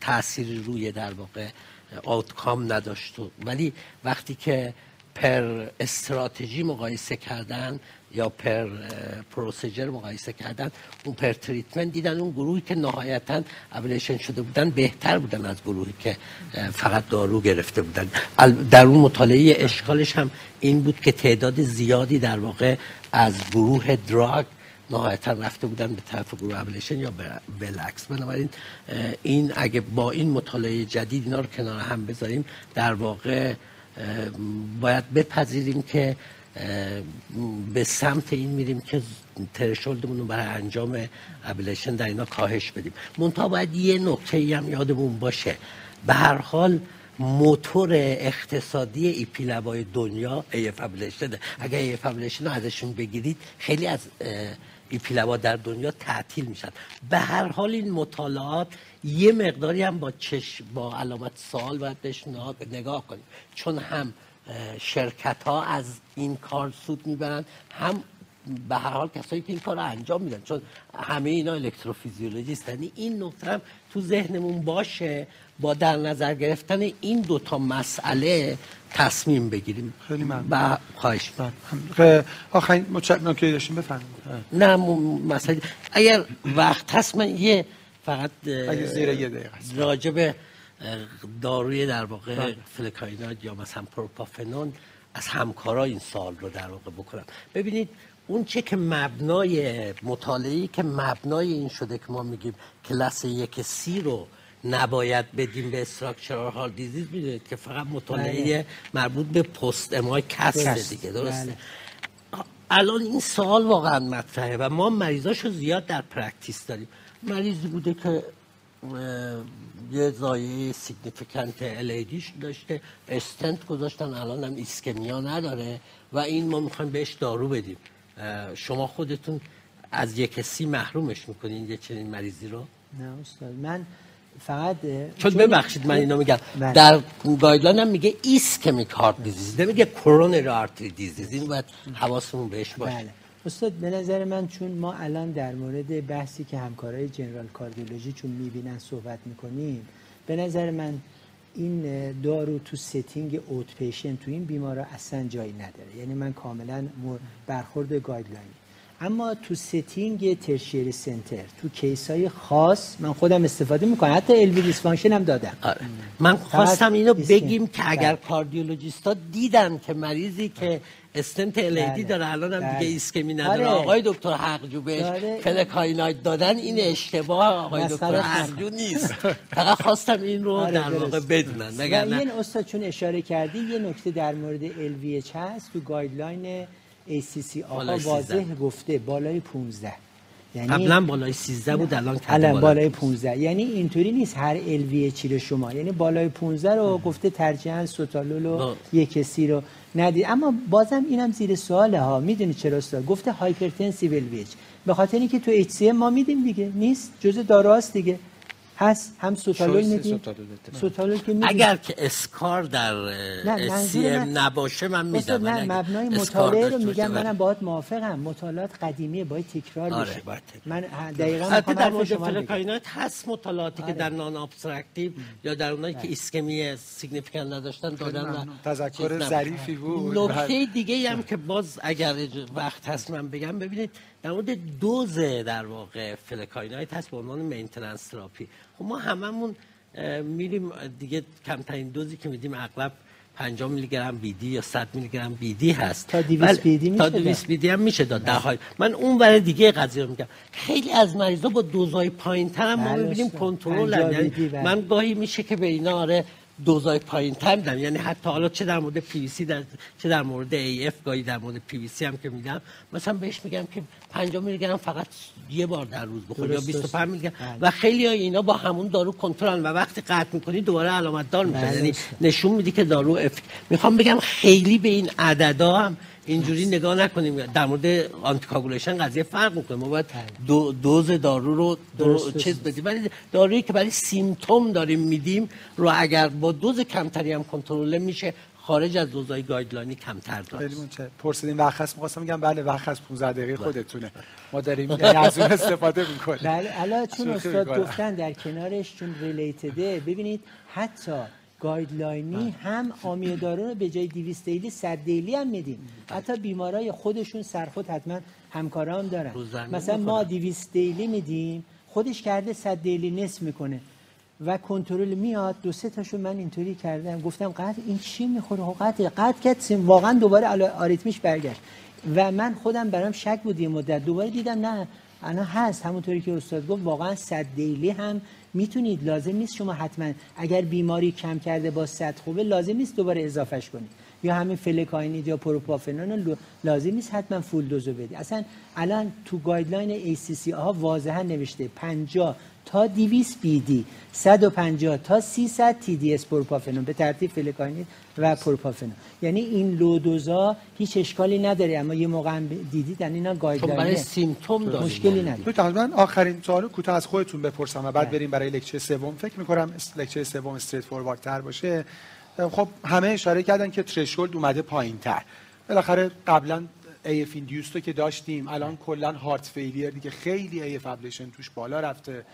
تأثیری روی در واقع outcome نداشت. ولی وقتی که per strategy مقایسه کردن یا per procedure مقایسه کردن اون per treatment دیدن اون گروهی که نهایتا ablation شده بودن بهتر بودن از گروهی که فقط دارو گرفته بودن. در اون مطالعه اشکالش هم این بود که تعداد زیادی در واقع از گروه drug نهایتا رفته بودن به طرف گروه ablation یا بالعکس بنابراین این اگه با این مطالعه جدید اینا رو کنار هم بذاریم در واقع باید بپذیریم که به سمت این میریم که threshold مون رو برای انجام ablation در اینا کاهش بدیم. منتها باید یه نکته ای هم یادمون باشه. به هر حال موتور اقتصادی EP lab ای دنیا AF ablation اگر AF ablation رو ازشون بگیرید خیلی از lab ا در دنیا تعطیل میشن. به هر حال این مطالعات یه مقداری هم با چش با علامت سوال باید بهش نگاه- نگاه کنیم. چون هم شرکت ها از این کار سود می‌برن هم به هر حال کسایی که این کار رو انجام میدن. چون همه اینا الکتروفیزیولوژیست. یعنی این نکته هم تو ذهنمون باشه با در نظر گرفتن این دوتا مسئله تصمیم بگیریم. خیلی ممنون. و خواهش. آخرین مچ- نکته داشتیم؟ بفرمایید. نه م- مسئله اگر وقت هست من یه فقط اگه زیر یه دقیقه اه، داروی در واقع بله. فلکاینات یا مثلا پروپافنون از همکارا این سال رو در واقع بکنم. ببینید اون چه که مبنای مطالعه‌ای که مبنای این شده که ما میگیم کلاس یک C رو نباید بدیم به structural heart disease می‌دونید که فقط مطالعه مربوط به post MI درست. دیگه درسته؟ بله. الان این سوال واقعا مطرحه و ما مریضاشو زیاد در practice داریم. مریضی بوده که یه ضایعه significant LAD ش داشته استنت گذاشتن الان هم ischemia نداره و این ما می‌خوایم بهش دارو بدیم. شما خودتون از یک C محرومش می‌کنین یه چنین مریضی رو؟ نه استاد. من فقط چون ببخشید من اینو میگم. بله. در guideline هم میگه ischemic heart disease. نمیگه coronary artery disease. این باید حواسمون بهش باشه. بله. استاد به نظر من چون ما الان در مورد بحثی که همکارای general cardiology چون می‌بینن صحبت می‌کنیم به نظر من این دارو تو setting outpatient تو این بیمارا اصلا جایی نداره. یعنی من کاملا برخورد guideline اما تو setting tertiary center تو case های خاص من خودم استفاده می‌کنم حتی LV dysfunction هم دادم آره. من خواستم اینو. بگیم که اگر بله. کاردیولوژیستا دیدن که مریضی که stent LAD بله. داره الان هم بله. دیگه ایسکمی نداره آره. آقای دکتر حقجو بهش داره. flecainide دادن این اشتباه آقای دکتر. حقجو نیست فقط خواستم این رو آره، در. واقع بدونن مگر نه این استاد چون اشاره کردی یه نکته در مورد LVH هست تو guideline ACC آقا واضح 13. گفته بالای 15 یعنی قبلا بالای 13 بود الان کرده الان بالای بالای 15 یعنی اینطوری نیست هر LVH رو شما. یعنی بالای 15 رو گفته ترجیحاً sotalol و یک C رو ندید. اما بازم اینم زیر سواله ها. می‌دونی چرا استاد؟ گفته hypertensive LVH به خاطر اینکه تو HCM ما میدیم دیگه. نیست؟ جزء داروهاست دیگه. هست هم sotalol میدیم sotalol که میدیم اگر که scar در CM نباشه من میدم نه مبنای مطالعه رو میگم منم باهات موافقم. مطالعات قدیمی باید تکرار آره بشه. باید. من دقیقاً در مورد. flecainide هست مطالعاتی که در nonobstructive یا در اونایی که ایسکمی significant نداشتن دادن. تذکر. ظریفی بود. نکته دیگه ای هم که باز اگر وقت هست من بگم ببینید در مورد دوز در واقع flecainide هست به عنوان maintenance therapy خب ما هممون میریم دیگه کمترین دوزی که میدیم اغلب 50 میلی گرم BD یا 100 میلی گرم بی دی هست تا 200 ولی- BD میشه تا داد. 200 BD هم میشه داد در حال من اون برای دیگه قضیه رو میگم خیلی از مریضا با دوزای پایین تر هم ما بله، می‌بینیم. کنترل یعنی بله. من گاهی میشه که به اینا آره دوزای پایین تر میدم یعنی حتی حالا چه در مورد پی وی سی در چه در مورد AF گاهی در مورد پی وی سی هم که میدم مثلا بهش میگم که 50 میلی گرم فقط یه بار در روز بخور یا درست، 25 میلی گرم بله. و خیلی ها اینا با همون دارو کنترلن و وقتی قطع می‌کنی دوباره علامت دار میشه بله، یعنی. نشون میده که دارو اف... می‌خوام بگم خیلی به این عددا هم اینجوری نگاه نکنیم. در مورد anticoagulation قضیه فرق می‌کنه. ما باید دو دوز دارو رو درست، چیز. بدیم. ولی دارویی که برای symptom داریم میدیم رو اگر با دوز کمتری هم کنترل میشه خارج از دوزای guideline ی کمتر خیلی داره متشکرم پرسیدین وقت هست؟ می‌خواستم بگم بله وقت هست. 15 دقیقه خودتونه. ما داریم یعنی از اون استفاده می‌کنیم. بله الان چون استاد. گفتن در کنارش چون related ه ببینید حتی guideline ی هم amiodarone رو به جای 200 daily 100 daily هم میدیم. حتی بیمارای خودشون سرخود حتما همکاران دارن. مثلا ما می‌کنن. 200 daily میدیم خودش کرده 100 daily نصف می‌کنه. و کنترل میاد. دو سه تاشو من اینطوری کردم. گفتم قطع این چی می‌خوره؟ قطع قطع کرد واقعا دوباره آریتمیش برگشت. و من خودم برام شک بود یه مدت. دوباره دیدم نه الان هست. همونطوری که استاد گفت واقعا صد daily هم می‌تونید. لازم نیست شما حتما اگر بیماری کم کرده با صد خوبه لازم نیست دوباره اضافهش کنید. یا همین flecainide یا propafenone رو لازم نیست حتما full dose و بدی اصلا الان تو guideline ACC ها واضحا نوشته 50 تا 200 BD 150 تا 300 TDS propafenone. به ترتیب flecainide و propafenone. یعنی این low dose ا هیچ اشکالی نداره. اما یه موقع هم دیدید یعنی اینا برای guideline symptom داریم. مشکلی نداره. تا من آخرین سوال کوتاه از خودتون بپرسم و بعد بله. بریم برای lecture سوم. فکر می‌کنم lecture سوم straightforward تر باشه. خب همه اشاره کردن که threshold اومده پایین تر بالاخره قبلا ایندیوس رو که داشتیم الان کلا heart failure دیگه خیلی AF ablation توش بالا رفته.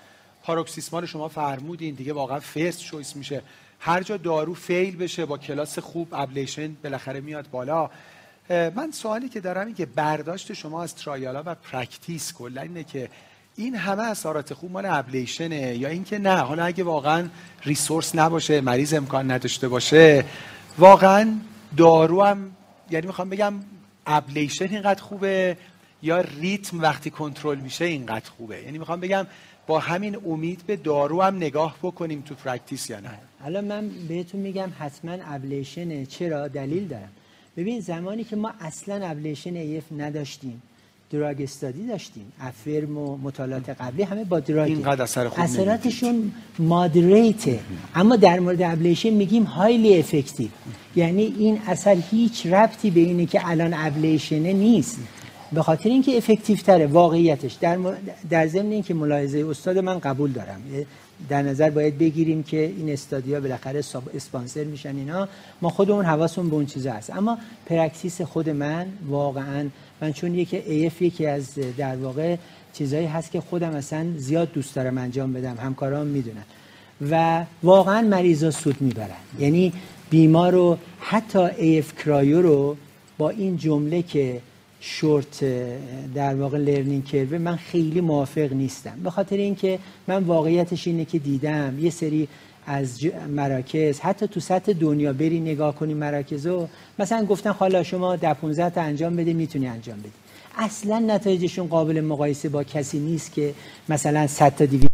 paroxysmal ا رو شما فرمودین. دیگه واقعا first choice میشه. هر جا دارو fail بشه با کلاس خوب ablation بالاخره میاد بالا. من سوالی که دارم این که برداشت شما از trial ا و practice کلا اینه که این همه اثرات خوب مال ablation ه یا اینکه نه؟ حالا اگه واقعا resource نباشه مریض امکان نداشته باشه واقعا دارو هم یعنی می‌خوام بگم ablation اینقدر خوبه یا ریتم وقتی کنترل میشه اینقدر خوبه؟ یعنی می‌خوام بگم با همین امید به دارو هم نگاه بکنیم تو practice یا نه. حالا من بهتون میگم حتما ablation ه چرا؟ دلیل دارم. ببین زمانی که ما اصلا ablation AF نداشتیم drug study داشتیم. AFFIRM و مطالعات قبلی همه با drug اینقدر اثر خوب اثراتشون moderate ه اما در مورد ablation میگیم highly effective یعنی این اثر هیچ ربطی به اینه که الان ablation ه نیست. به خاطر اینکه effective تره واقعیتش. در, در ضمن اینکه ملاحظه استاد من قبول دارم. در نظر باید بگیریم که این study ا بالاخره اسپانسر میشن اینا. ما خودمون حواسمون به اون چیزا هست. اما practice خود من واقعا من چون یکی AF یکی از در واقع چیزایی هست که خودم اصلا زیاد دوست دارم انجام بدم. همکارام می‌دونن. و واقعا مریضا سود می‌برن. یعنی بیمار رو حتی AF cryo رو با این جمله که شورت در واقع لرنینگ کرو من خیلی موافق نیستم. به خاطر اینکه من واقعیتش اینه که دیدم یه سری از مراکز حتی تو سطح دنیا بری نگاه کنی مراکز رو مثلا گفتن حالا شما ده 15 تا انجام بده می‌تونی انجام بدی. اصلا نتایجشون قابل مقایسه با کسی نیست که مثلا 100 تا 200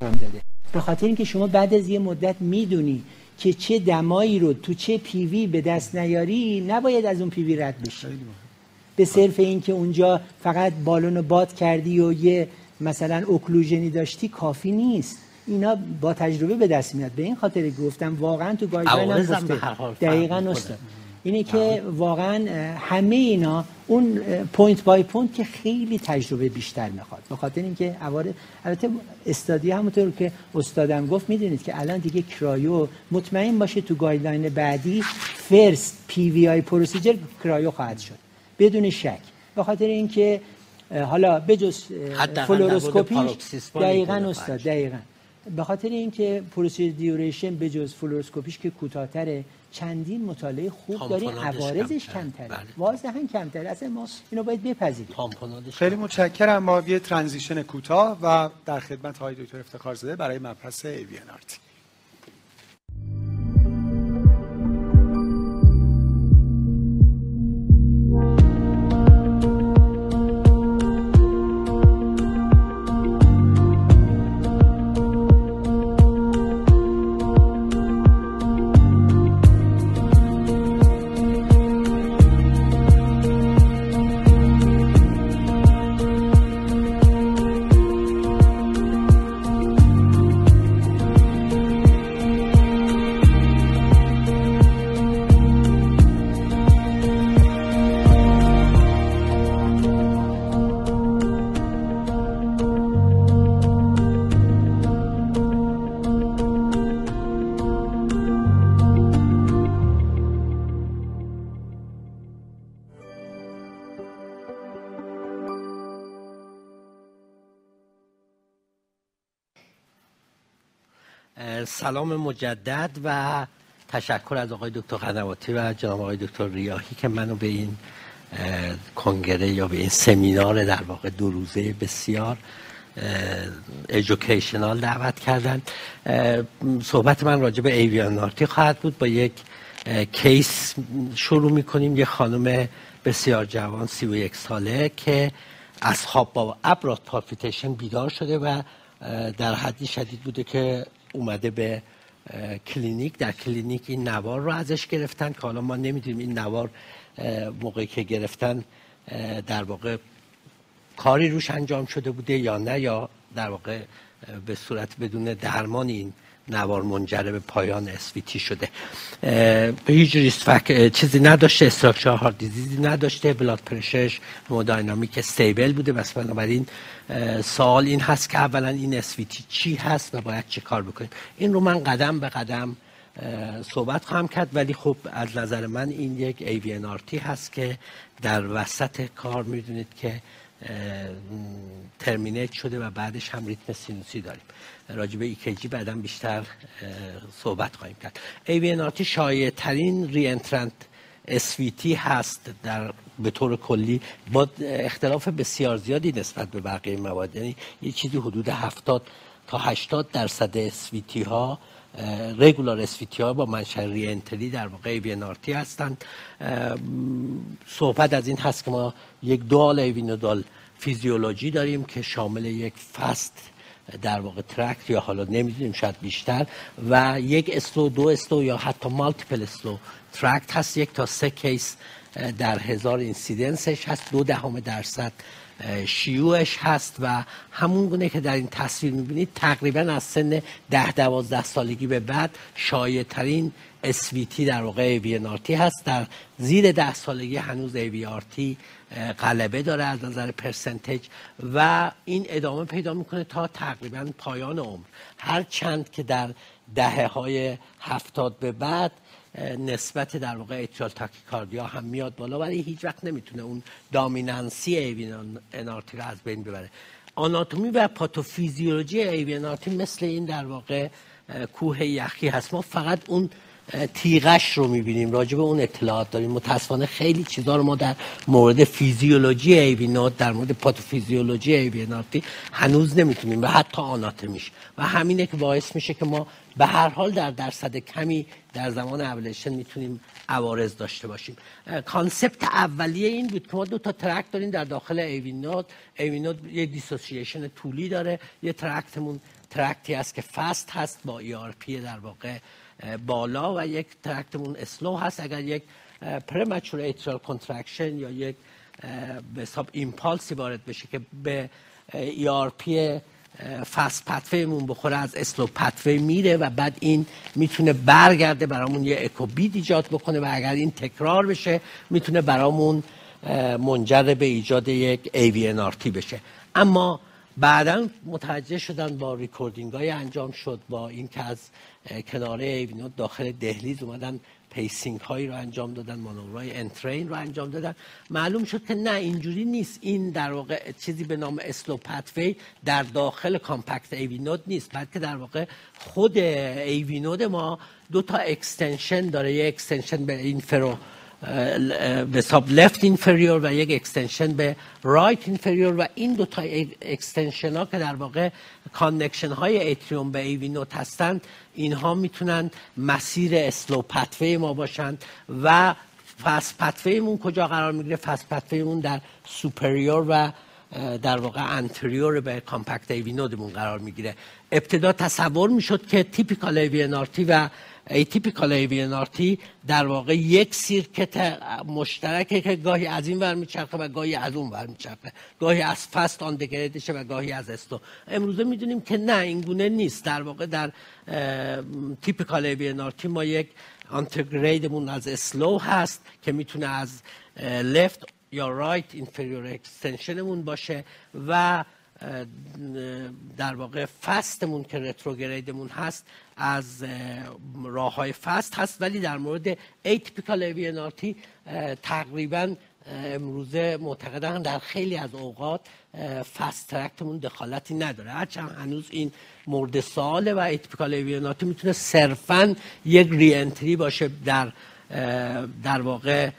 انجام داده. به خاطر اینکه شما بعد از یه مدت می‌دونی که چه دمایی رو تو چه PV به دست نیاری نباید از اون PV رد بشی. به صرف اینکه اونجا فقط بالون باد کردی و یه مثلا occlusion ی داشتی کافی نیست. اینا با تجربه به دست میاد. به این خاطر گفتم واقعا تو guideline هم گفته دقیقاً. استاد. اینه که واقعا همه اینا اون point by point که خیلی تجربه بیشتر می‌خواد. به خاطر اینکه عوارض البته استادی همونطور که استادم گفت می‌دونید که الان دیگه cryo مطمئن باشه تو guideline بعدی first PVI procedure cryo خواهد شد. بدون شک. به خاطر اینکه حالا بجز فلوروسکوپی دقیقاً استاد دقیقاً. به خاطر اینکه procedure duration بجز فلوروسکوپیش که کوتاه‌تره چندین مطالعه خوب داریم عوارضش کمتره. بله. واضحا کمتره. اصلا ما اینو باید بپذیریم. خیلی متشکرم. ما یه ترانزیشن کوتاه و در خدمت های دکتر افتخار زده برای مبحث ایوینارتی سلام مجدد و تشکر از آقای دکتر قنواتی و جناب آقای دکتر ریاهی که منو به این کنگره یا به این سمینار در واقع دو روزه بسیار educational دعوت کردن. صحبت من راجع به AVNRT خواهد بود. با یک case شروع می‌کنیم. یه خانم بسیار جوان سی و یک ساله که از خواب با abrupt palpitation بیدار شده و در حدی شدید بوده که اومده به کلینیک در کلینیک این نوار رو ازش گرفتن که حالا ما نمی‌دونیم این نوار موقعی که گرفتن در واقع کاری روش انجام شده بوده یا نه یا در واقع به صورت بدون درمان این نوار منجر به پایان SVT شده. هیچ ریست چیزی نداشته structural heart disease ی نداشته blood pressure ش hemodynamic stable بوده. بس بنابراین سوال این هست که اولا این SVT چی هست و باید چه کار بکنیم. این رو من قدم به قدم صحبت خواهم کرد. ولی خب از نظر من این یک AVNRT هست که در وسط کار می‌دونید که terminate شده و بعدش هم ریتم سینوسی داریم. راجع به EKG بعدا بیشتر صحبت خواهیم کرد. AVNRT شایع ترین reentrant SVT هست در به طور کلی با اختلاف بسیار زیادی نسبت به بقیه موارد. یعنی یه چیزی حدود 70 تا 80 درصد SVT ها regular SVT ها با منشأ reentry در واقع AVNRT هستند. صحبت از این هست که ما یک dual AV nodal physiology داریم که شامل یک fast در واقع tract یا حالا نمی‌دونیم شاید بیشتر. و یک slow دو slow یا حتی multiple slow tract هست. یک تا سه case در هزار incidence ش هست. دو دهم درصد شیوعش هست. و همون گونه که در این تصویر می‌بینید تقریبا از سن ده دوازده سالگی به بعد شایع ترین SVT در واقع AVNRT هست. در زیر ده سالگی هنوز AVRT غلبه داره از نظر percentage و این ادامه پیدا می‌کنه تا تقریبا پایان عمر. هر چند که در دهه های هفتاد به بعد نسبت در واقع atrial tachycardia هم میاد بالا ولی هیچ وقت نمی‌تونه اون dominancy AVNRT رو از بین ببره. آناتومی و پاتوفیزیولوژی ایوین مثل این در واقع کوه یخی هست. ما فقط اون تیغش رو می‌بینیم. راجع به اون اطلاعات داریم. متاسفانه خیلی چیزا رو ما در مورد فیزیولوژی AV node در مورد پاتوفیزیولوژی AV node هنوز نمی‌دونیم و حتی آناتومیش و همینه که باعث میشه که ما به هر حال در درصد کمی در زمان اولشن می‌تونیم عوارض داشته باشیم. concept اولیه این بود که ما دو تا tract داریم در داخل AV node AV node یه dissociation طولی داره. یه tract مون tract ی هست که fast هست با ERP در واقع بالا و یک tract مون slow هست. اگر یک premature atrial contraction یا یک به حساب impulse ی وارد بشه که به ERP fast pathway مون بخوره از slow pathway میره و بعد این می‌تونه برگرده برامون یه echo beat ایجاد بکنه و اگر این تکرار بشه می‌تونه برامون منجر به ایجاد یک AVNRT بشه. اما بعدا متوجه شدن با recording های انجام شد با اینکه از کناره AV node داخل دهلیز اومدن pacing هایی رو انجام دادن مانورهای entrainment رو انجام دادن. معلوم شد که نه اینجوری نیست. این در واقع چیزی به نام slow pathway در داخل compact AV node نیست بلکه در واقع خود AV node ما دو تا extension داره. یه extension به inferior به حساب left inferior و یک extension به right inferior و این دو تا extension ها که در واقع connection های atrium به AV node هستند اینها می‌تونن مسیر slow pathway ما باشند و fast pathway مون کجا قرار می‌گیره؟ fast pathway مون در superior و در واقع anterior به compact AV node مون قرار می‌گیره. ابتدا تصور می‌شد که typical AV و atypical AVNRT در واقع یک circuit مشترکه که گاهی از این ور میچرخه و گاهی از اون ور میچرخه. گاهی از fast antegrade شه و گاهی از slow. امروزه می‌دونیم که نه این گونه نیست. در واقع در typical AVNRT ما یک antegrade مون از slow هست که می‌تونه از left یا right inferior extension مون باشه و در واقع fast مون که retrograde مون هست از راه های fast هست ولی در مورد atypical AVNRT تقریبا امروزه معتقدن در خیلی از اوقات fast tract مون دخالتی نداره. هرچند هنوز این مورد سواله و atypical AVNRT می‌تونه صرفا یک reentry باشه در در واقع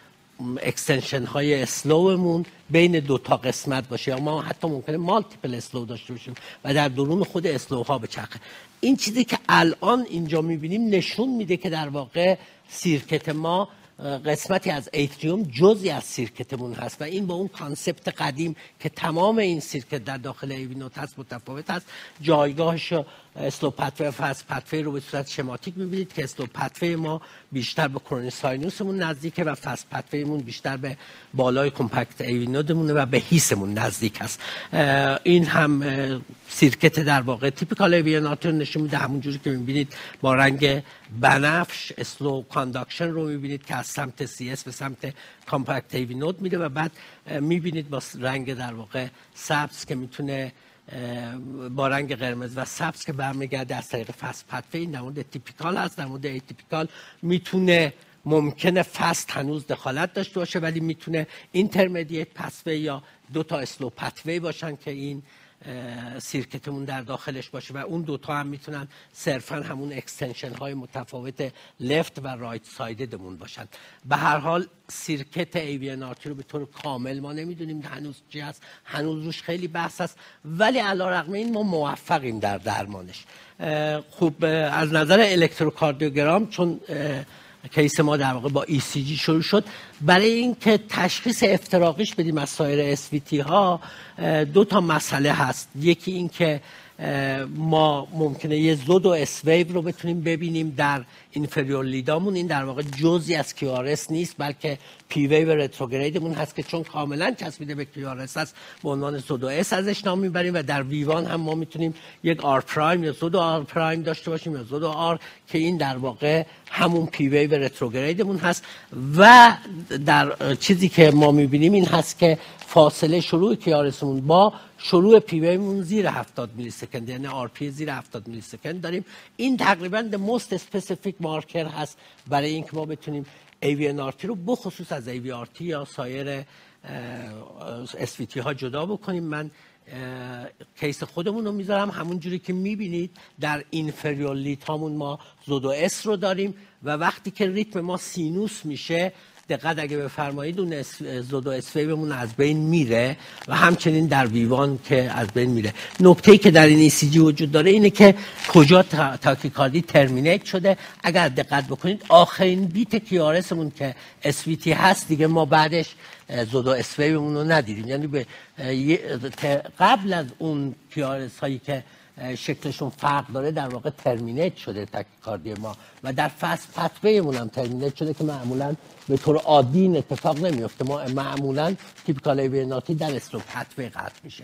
extension های slow مون بین دو تا قسمت باشه. یا ما حتی ممکنه multiple slow داشته باشیم و در درون خود slow ها بچرخه. این چیزی که الان اینجا می‌بینیم نشون میده که در واقع circuit ما قسمتی از atrium جزی از circuit مون هست و این با اون concept قدیم که تمام این circuit در داخل AV node هست متفاوت هست. جایگاهش slow pathway و fast pathway رو به صورت شماتیک می‌بینید که slow pathway ما بیشتر به coronary sinus مون نزدیکه و fast pathway مون بیشتر به بالای compact AV node مونه و به His مون نزدیک است. این هم circuit در واقع typical AVNRT رو نشون میده. همون جوری که می‌بینید با رنگ بنفش slow conduction رو می‌بینید که از سمت CS به سمت compact AV node میده و بعد می‌بینید با رنگ در واقع سبز که می‌تونه با رنگ قرمز و سبز که برمیگرده از طریق fast pathway این در مورد typical هست در مورد atypical می‌تونه ممکنه fast هنوز دخالت داشته باشه ولی می‌تونه intermediate pathway یا دو تا slow pathway باشن که این circuit مون در داخلش باشه و اون دوتا هم می‌تونن صرفا همون extension های متفاوت left و right side مون باشن. به هر حال circuit AVNRT رو به طور کامل ما نمی‌دونیم هنوز چی هست هنوز روش خیلی بحث هست ولی علی رغم این ما موفقیم در درمانش. خوب از نظر الکتروکاردیوگرام چون case ما در واقع با ECG شروع شد. برای اینکه تشخیص افتراقیش بدیم از سایر SVT ها دو تا مسئله هست. یکی اینکه ما ممکنه یه pseudo S wave رو بتونیم ببینیم در inferior lead هامون این در واقع جزی از QRS نیست بلکه P wave retrograde مون هست که چون کاملا چسبیده به QRS هست به عنوان pseudo S ازش نام می‌بریم و در V1 هم ما می‌تونیم یک R prime یا pseudo R prime داشته باشیم یا pseudo R که این در واقع همون P wave retrograde مون هست. و در چیزی که ما می‌بینیم این هست که فاصله شروع QRS مون با شروع P wave مون زیر 70 millisecond یعنی RP زیر 70 millisecond داریم. این تقریبا the most specific marker هست برای اینکه ما بتونیم AVNRT رو بخصوص از AVRT یا سایر SVT ها جدا بکنیم. من case خودمون رو می‌ذارم. همون جوری که می‌بینید در inferior هامون ما pseudo S رو داریم و وقتی که ریتم ما sinus میشه دقت اگه بفرمایید اون pseudo S wave مون از بین میره و همچنین در V1 که از بین میره. نکته که در این ECG وجود داره اینه که کجا تاکیکاردی ترمینیت شده. اگر دقت بکنید آخرین بیت کیارسمون که اسویتی هست دیگه ما بعدش زود و اسفیبمون رو ندیدیم. یعنی به قبل از اون کیارس هایی که شکلشون فرق داره در واقع ترمینیت شده تاکیکاردی ما. و در فصل پتویمون هم ترمینیت شده که معمولا به طور عادی این اتفاق نمیفته ما معمولا typical AVNRT در slow pathway قطع میشه.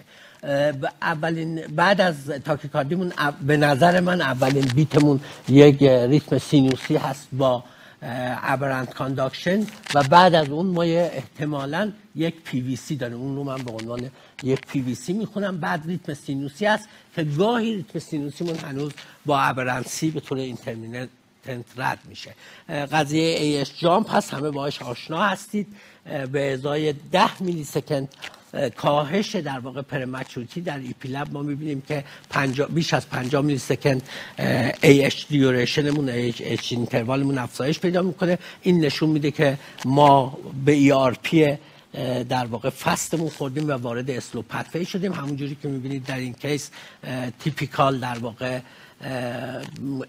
اولین بعد از tachycardia مون به نظر من اولین beat مون یک ریتم سینوسی هست با aberrant conduction و بعد از اون ما احتمالا یک پی وی سی داریم. اون رو من به عنوان یک پی وی سی می‌خونم. بعد ریتم سینوسی هست که گاهی ریتم سینوسی من هنوز با aberrancy به طور intermittent رد میشه. قضیه AH jump هست. همه باش آشنا هستید. به ازای ده millisecond کاهش در واقع prematurity در EP lab ما می‌بینیم که بیش از 50 millisecond AH duration مون AH interval مون افزایش پیدا می‌کنه. این نشون میده که ما به ERP در واقع fast مون خوردیم و وارد slow pathway شدیم. همونجوری که می‌بینید در این case typical در واقع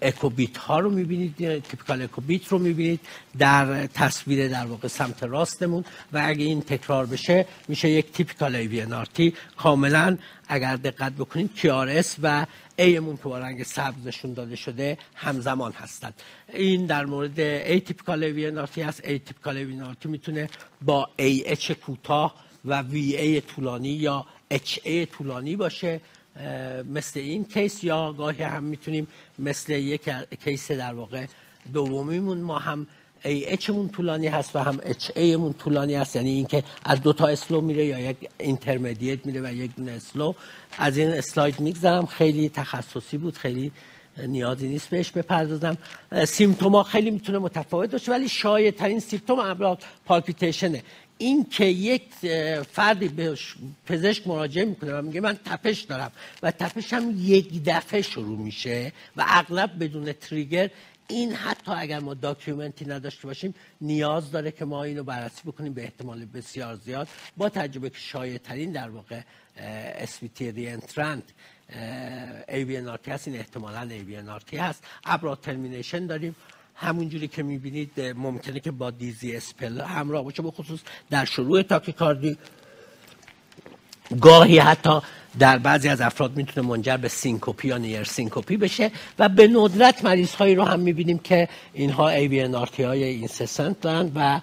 اکوبیت ها رو می‌بینید تیپیکال اکوبیت رو می‌بینید در تصویر در واقع سمت راستمون و اگه این تکرار بشه میشه یک تیپیکال ای کاملا اگر دقت بکنید اس و ایمون که با رنگ سبز نشون داده شده همزمان هستند. این در مورد ای تیپیکال ای هست ای تیپیکال ای می‌تونه با ای اچ کوتاه و وی ای طولانی یا اچ ای طولانی باشه. مثل این case یا گاهی هم می‌تونیم مثل یک case در واقع دومیمون ما هم AH مون طولانی هست و هم HA مون طولانی هست. یعنی اینکه از دو تا slow میره یا یک intermediate میره و یک دونه slow از این اسلاید میگذرم. خیلی تخصصی بود خیلی نیازی نیست بهش بپردازم. symptom ها خیلی می‌تونه متفاوت باشه ولی شایع ترین symptom امراض palpitation ـه. این که یک فردی به پزشک مراجعه می‌کنه و میگه من تپش دارم و تپش هم یک دفعه شروع میشه و اغلب بدون تریگر این حتی اگر ما داکیومنتی نداشته باشیم نیاز داره که ما اینو بررسی بکنیم به احتمال بسیار زیاد با تجربه که شایع ترین در واقع اسویتی رینترنت AVNRT هست. این احتمالا AVNRT هست. ابرا ترمینیشن داریم. همونجوری که می‌بینید ممکنه که با دیزی اسپل همراه باشه به خصوص در شروع تاکیکاردی. گاهی حتی در بعضی از افراد می‌تونه منجر به syncope ی یا near syncope ی بشه و به ندرت مریض هایی رو هم می‌بینیم که اینها AV های incessant دارن و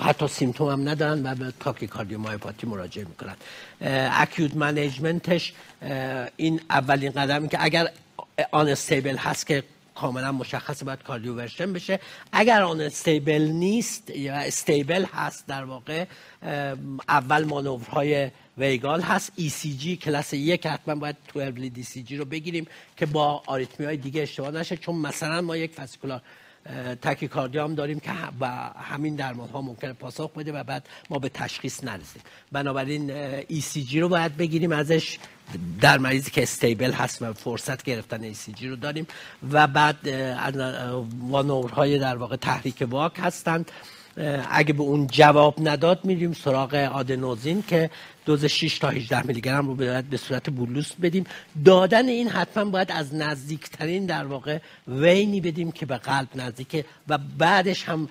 حتی symptom هم ندارن و به tachycardiomyopathy مراجعه می‌کنن. acute management ش این اولین قدمی که اگر unstable هست که کاملا مشخص باید cardioversion بشه. اگر unstable نیست یا stable هست در واقع اول مانورهای vagal هست. ECG کلاس یک حتما باید 12 دی سی جی رو بگیریم که با آریتمی های دیگه اشتباه نشه چون مثلا ما یک fascicular تاکیکاردی هم داریم که با همین درمان ها ممکنه پاسخ بده و بعد ما به تشخیص نرسیم. بنابراین ECG رو باید بگیریم ازش. در مریضی که stable هست و فرصت گرفتن ECG رو داریم و بعد وانورهای در واقع تحریک واک هستند. اگه به اون جواب نداد میریم سراغ آدنوزین که دوز 6 تا 18 میلی گرم رو باید به صورت بولوس بدیم. دادن این حتما باید از نزدیکترین در واقع وینی بدیم که به قلب نزدیکه و بعدش هم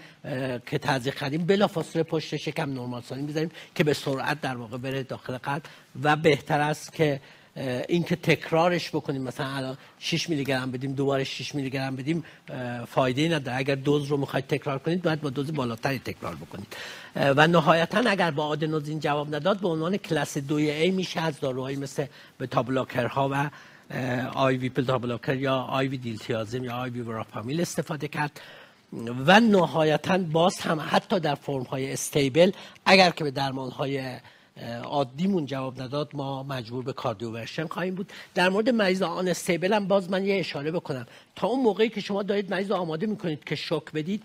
که تزریق کردیم بلافاصله پشت شکم نرمال سالین بذاریم که به سرعت در واقع بره داخل قلب و بهتر است که اینکه تکرارش بکنیم مثلا الان 6 میلی گرم بدیم دوباره 6 میلی گرم بدیم فایده نداره. اگر دوز رو می‌خواید تکرار کنید باید با دوز بالاتری تکرار بکنید. و نهایتا اگر با آدنوزین جواب نداد به عنوان کلاس 2 A میشه از داروهایی مثل بتا ها و IV بتا یا IV دیلتیازم یا IV وراپامیل استفاده کرد. و نهایتا باز هم حتی در فرم های stable اگر که به درمان های عادیمون جواب نداد ما مجبور به کاردیوورشن خواهیم بود. در مورد مریض آن استیبل هم باز من یه اشاره بکنم. تا اون موقعی که شما دارید مریض آماده می‌کنید که شوک بدید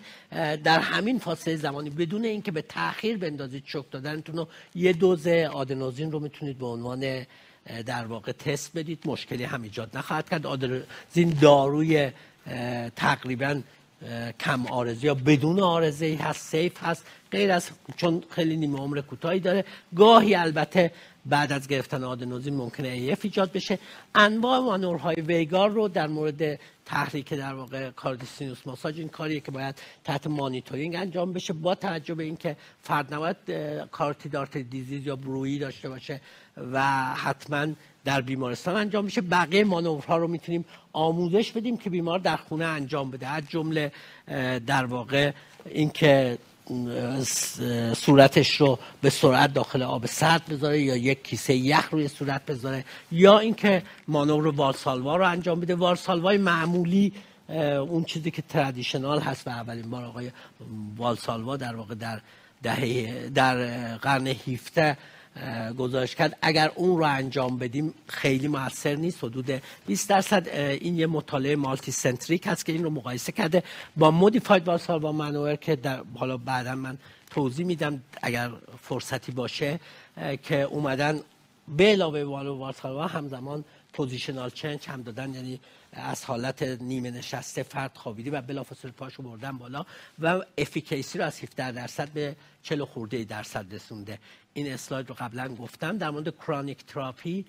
در همین فاصله زمانی بدون اینکه به تاخیر بندازید شوک دادنتون رو یه دوز آدنوزین رو می‌تونید به عنوان در واقع تست بدید. مشکلی هم ایجاد نخواهد کرد. آدنوزین داروی تقریبا کم عارضه یا بدون عارضه هست safe هست. غیر از چون خیلی نیمه عمر کوتاهی داره گاهی البته بعد از گرفتن آدنوزین ممکنه AF ایجاد بشه. انواع مانورهای vagal رو در مورد تحریک در واقع carotid sinus massage این کاریه که باید تحت مانیتورینگ انجام بشه با توجه به اینکه فرد نباید carotid artery disease یا bruit ی داشته باشه و حتما در بیمارستان انجام میشه بقیه مانورها رو می‌تونیم آموزش بدیم که بیمار در خونه انجام بده. از جمله در واقع اینکه صورتش رو به سرعت داخل آب سرد بذاره یا یک کیسه یخ روی صورت بذاره یا اینکه مانور والسالوا رو انجام بده. والسالوای معمولی اون چیزی که ترادیشنال هست و اولین بار آقای والسالوا در واقع در دهه در قرن 17 گزارش کرد. اگر اون رو انجام بدیم خیلی موثر نیست. حدود 20 درصد این یه مطالعه multicentric هست که این رو مقایسه کرده با modified Valsalva maneuver که در حالا بعدا من توضیح میدم اگر فرصتی باشه که اومدن به علاوه والو همزمان positional change هم دادن. یعنی از حالت نیمه نشسته فرد خوابیده و بلافاصله پاشو بردن بالا و efficacy رو از 17 درصد به 40 خورده درصد رسونده. این اسلاید رو قبلا گفتم. در مورد chronic therapy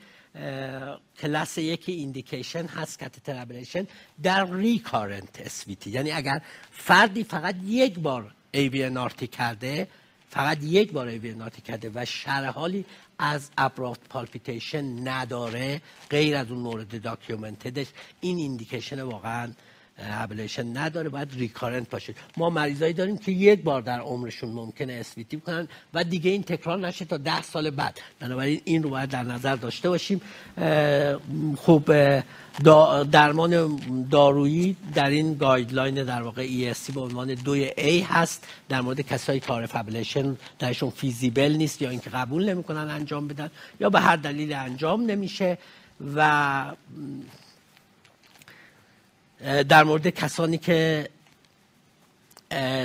کلاس یکی indication هست catheter ablation در recurrent SVT یعنی اگر فردی فقط یک بار SVT کرده فقط یک بار SVT کرده و شرحالی از abrupt palpitation نداره غیر از اون مورد documented ش این indication واقعا ablation نداره باید recurrent باشه. ما مریضایی داریم که یک بار در عمرشون ممکنه SVT کنن و دیگه این تکرار نشه تا ده سال بعد. بنابراین این رو باید در نظر داشته باشیم. خوب درمان دارویی در این guideline در واقع ESC به عنوان دوی A هست. در مورد کسایی که RF ablation درشون feasible نیست یا اینکه قبول نمی‌کنن انجام بدن یا به هر دلیل انجام نمیشه و در مورد کسانی که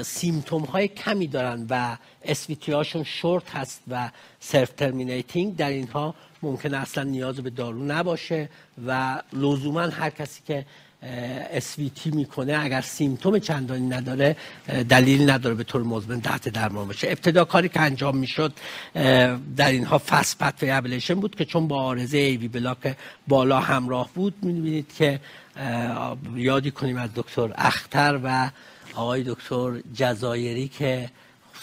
symptom های کمی دارن و SVT هاشون شورت هست و self terminating در اینها ممکن اصلا نیاز به دارو نباشه و لزوما هر کسی که SVT می‌کنه اگر symptom چندانی نداره دلیل نداره به طور مزمن تحت درمان باشه. ابتدا کاری که انجام می‌شد در اینها fast pathway بود که چون با عارضه AV block بالا همراه بود می‌بینید که یادی کنیم از دکتر اختر و آقای دکتر جزایری که